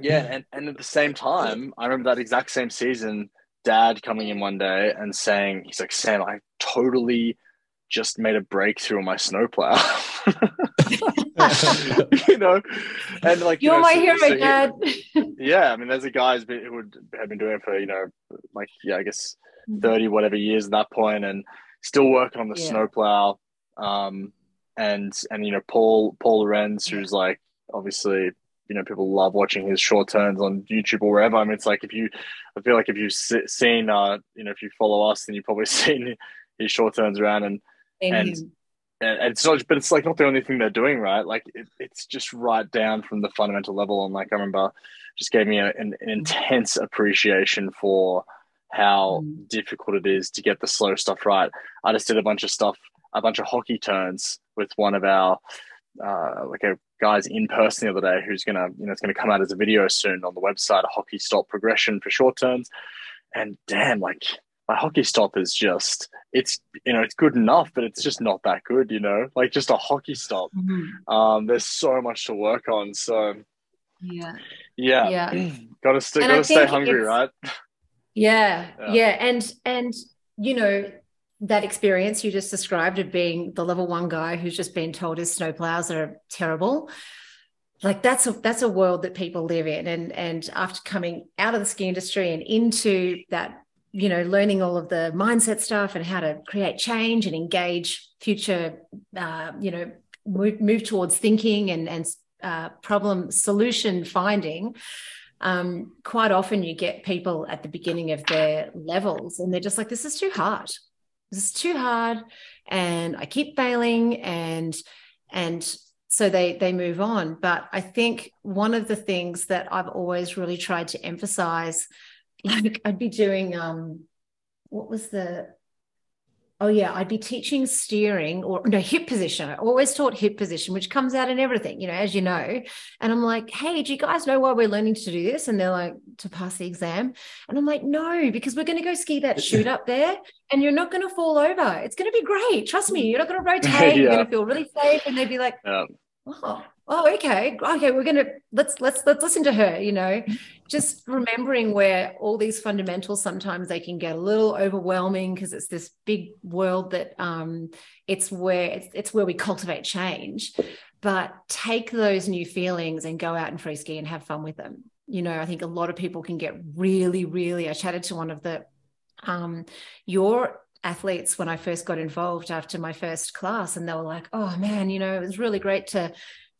Speaker 2: yeah, and and at the same time, I remember that exact same season, Dad coming in one day and saying, he's like, Sam, I totally just made a breakthrough on my snowplow. [LAUGHS] you know, and like
Speaker 3: you're
Speaker 2: you know,
Speaker 3: my so, hero, so Dad.
Speaker 2: He, yeah, I mean, there's a guy who would have been doing it for you know, like yeah, I guess. 30 whatever years at that point and still working on the yeah. snowplow um and and you know paul paul lorenz who's like obviously you know people love watching his short turns on YouTube or wherever. I mean, it's like if you, I feel like if you've seen, uh, you know, if you follow us, then you've probably [LAUGHS] seen his short turns around and and, and it's not, but it's like not the only thing they're doing, right? Like it, it's just right down from the fundamental level. And like I remember, just gave me a, an, an, intense appreciation for how mm. difficult it is to get the slow stuff right. I just did a bunch of stuff, a bunch of hockey turns with one of our uh, like a guys in person the other day who's gonna you know it's gonna come out as a video soon on the website a hockey stop progression for short turns and damn like my hockey stop is just it's you know it's good enough but it's just not that good you know? Like just a hockey stop. Mm-hmm. um there's so much to work on so
Speaker 3: yeah.
Speaker 2: Yeah. Yeah. Gotta, st- gotta stay hungry right
Speaker 3: yeah, yeah. yeah and and you know that experience you just described of being the level one guy who's just been told his snowplows are terrible like that's a that's a world that people live in. And and after coming out of the ski industry and into that you know learning all of the mindset stuff and how to create change and engage future uh, you know move, move towards thinking and and uh, problem solution finding um, quite often you get people at the beginning of their levels and they're just like this is too hard. This is too hard and i keep failing and and so they they move on. But i think one of the things that i've always really tried to emphasize [LAUGHS] like i'd be doing um what was the oh yeah i'd be teaching steering or no hip position. I always taught hip position which comes out in everything you know as you know. And i'm like hey do you guys know why we're learning to do this? And they're like to pass the exam. And i'm like no because we're going to go ski that [LAUGHS] chute up there and you're not going to fall over. It's going to be great. Trust me you're not going [LAUGHS] to rotate. Yeah. you're going to feel really safe. And they'd be like yeah. oh oh okay. Okay we're gonna let's let's let's listen to her you know just remembering where all these fundamentals sometimes they can get a little overwhelming because it's this big world that um it's where it's, it's where we cultivate change. But take those new feelings and go out and free ski and have fun with them. You know i think a lot of people can get really really i chatted to one of the um your athletes when I first got involved after my first class, and they were like, "Oh man, you know, it was really great to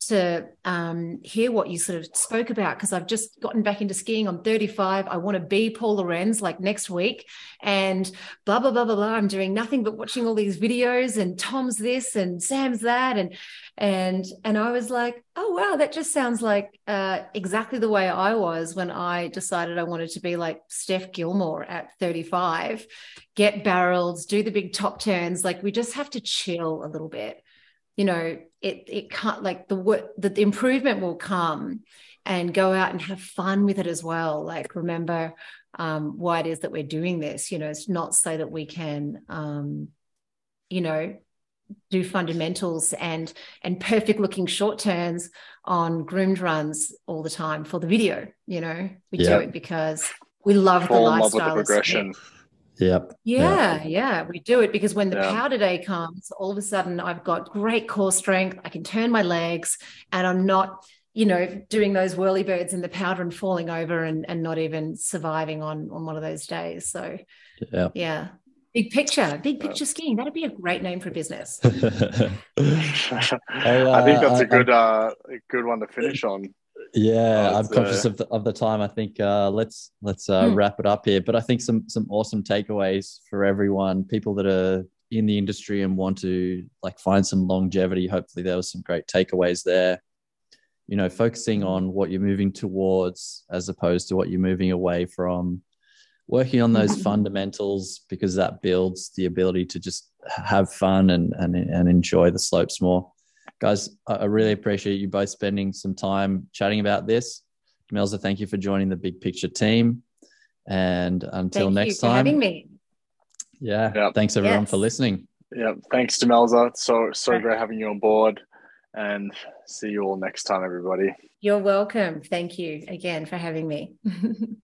Speaker 3: to um, hear what you sort of spoke about because I've just gotten back into skiing. I'm 35. I want to be Paul Lorenz like next week, and blah blah blah blah blah. I'm doing nothing but watching all these videos, and Tom's this and Sam's that, and and and I was like, oh wow, that just sounds like uh, exactly the way I was when I decided I wanted to be like Steph Gilmore at 35, get barrels, do the big top turns. Like we just have to chill a little bit you know it it can't like the the, the improvement will come and go out and have fun with it as well. Like remember um, why it is that we're doing this you know it's not so that we can um, you know do fundamentals and and perfect looking short turns on groomed runs all the time for the video you know we yeah. do it because we love Fall the lifestyle love the progression
Speaker 1: Yep.
Speaker 3: Yeah, yep. yeah, we do it because when the yeah. powder day comes, all of a sudden I've got great core strength. I can turn my legs and I'm not, you know, doing those whirly birds in the powder and falling over and, and not even surviving on on one of those days. So yeah. Yeah. Big picture, big picture skiing. That'd be a great name for a business. [LAUGHS] [LAUGHS]
Speaker 2: I, uh, I think that's a good uh, good one to finish on.
Speaker 1: Yeah, I'm conscious uh, of the, of the time. I think uh, let's let's uh, hmm. wrap it up here. But I think some some awesome takeaways for everyone, people that are in the industry and want to like find some longevity. Hopefully, there was some great takeaways there. You know, focusing on what you're moving towards as opposed to what you're moving away from. Working on those fundamentals because that builds the ability to just have fun and and, and enjoy the slopes more guys, I really appreciate you both spending some time chatting about this. Melza, thank you for joining the big picture team. And until thank next time,
Speaker 3: having me.
Speaker 1: Yeah. Yep. Thanks everyone yes. for listening.
Speaker 2: Yeah. Thanks to Melza. So so great having you on board. And see you all next time, everybody.
Speaker 3: You're welcome. Thank you again for having me. [LAUGHS]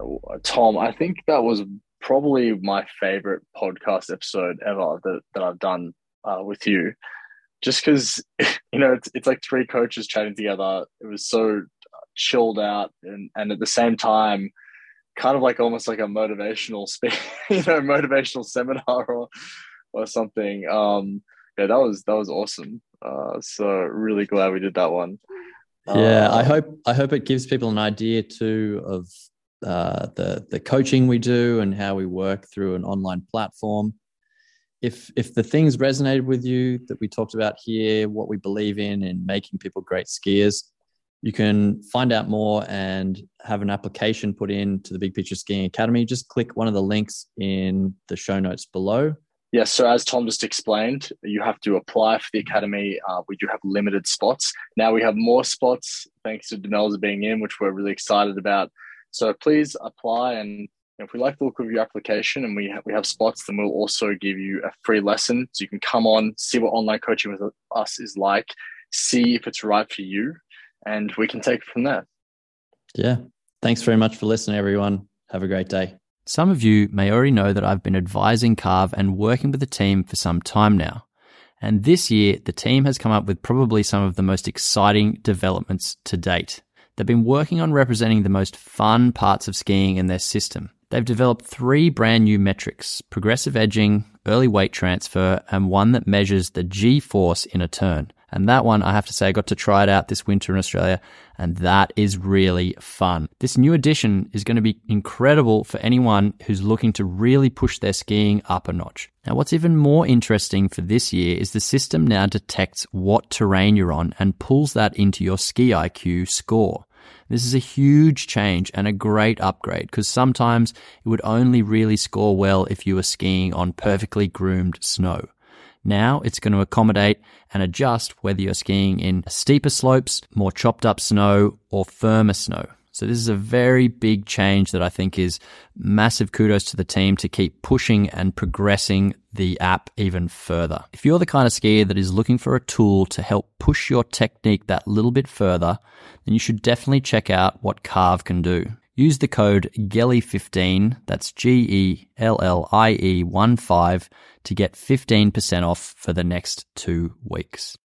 Speaker 2: Oh, Tom, I think that was probably my favorite podcast episode ever that, that I've done uh, with you, just because [LAUGHS] you know it's, it's like three coaches chatting together. It was so chilled out, and and at the same time, kind of like almost like a motivational speak, [LAUGHS] you know, motivational seminar or or something. Um, yeah, that was that was awesome. Uh, so really glad we did that one.
Speaker 5: Yeah,
Speaker 2: Uh,
Speaker 5: I hope I hope it gives people an idea too of uh, the the coaching we do and how we work through an online platform. If if the things resonated with you that we talked about here, what we believe in in making people great skiers, you can find out more and have an application put in to the Big Picture Skiing Academy. Just click one of the links in the show notes below.
Speaker 2: Yes, so as Tom just explained, you have to apply for the academy. Uh, we do have limited spots. Now we have more spots thanks to Demelza being in, which we're really excited about. So please apply, and if we like the look of your application and we ha- we have spots, then we'll also give you a free lesson so you can come on, see what online coaching with us is like, see if it's right for you, and we can take it from there.
Speaker 5: Yeah. Thanks very much for listening, everyone. Have a great day.
Speaker 1: Some of you may already know that I've been advising Carve and working with the team for some time now. And this year, the team has come up with probably some of the most exciting developments to date. They've been working on representing the most fun parts of skiing in their system. They've developed three brand new metrics progressive edging, early weight transfer, and one that measures the G force in a turn. And that one, I have to say, I got to try it out this winter in Australia, and that is really fun. This new addition is going to be incredible for anyone who's looking to really push their skiing up a notch. Now, what's even more interesting for this year is the system now detects what terrain you're on and pulls that into your ski IQ score. This is a huge change and a great upgrade because sometimes it would only really score well if you were skiing on perfectly groomed snow. Now it's going to accommodate and adjust whether you're skiing in steeper slopes, more chopped up snow, or firmer snow. So this is a very big change that I think is massive kudos to the team to keep pushing and progressing the app even further. If you're the kind of skier that is looking for a tool to help push your technique that little bit further, then you should definitely check out what Carv can do. Use the code GELLIE15, that's G E L L I E 1 5, to get 15% off for the next two weeks.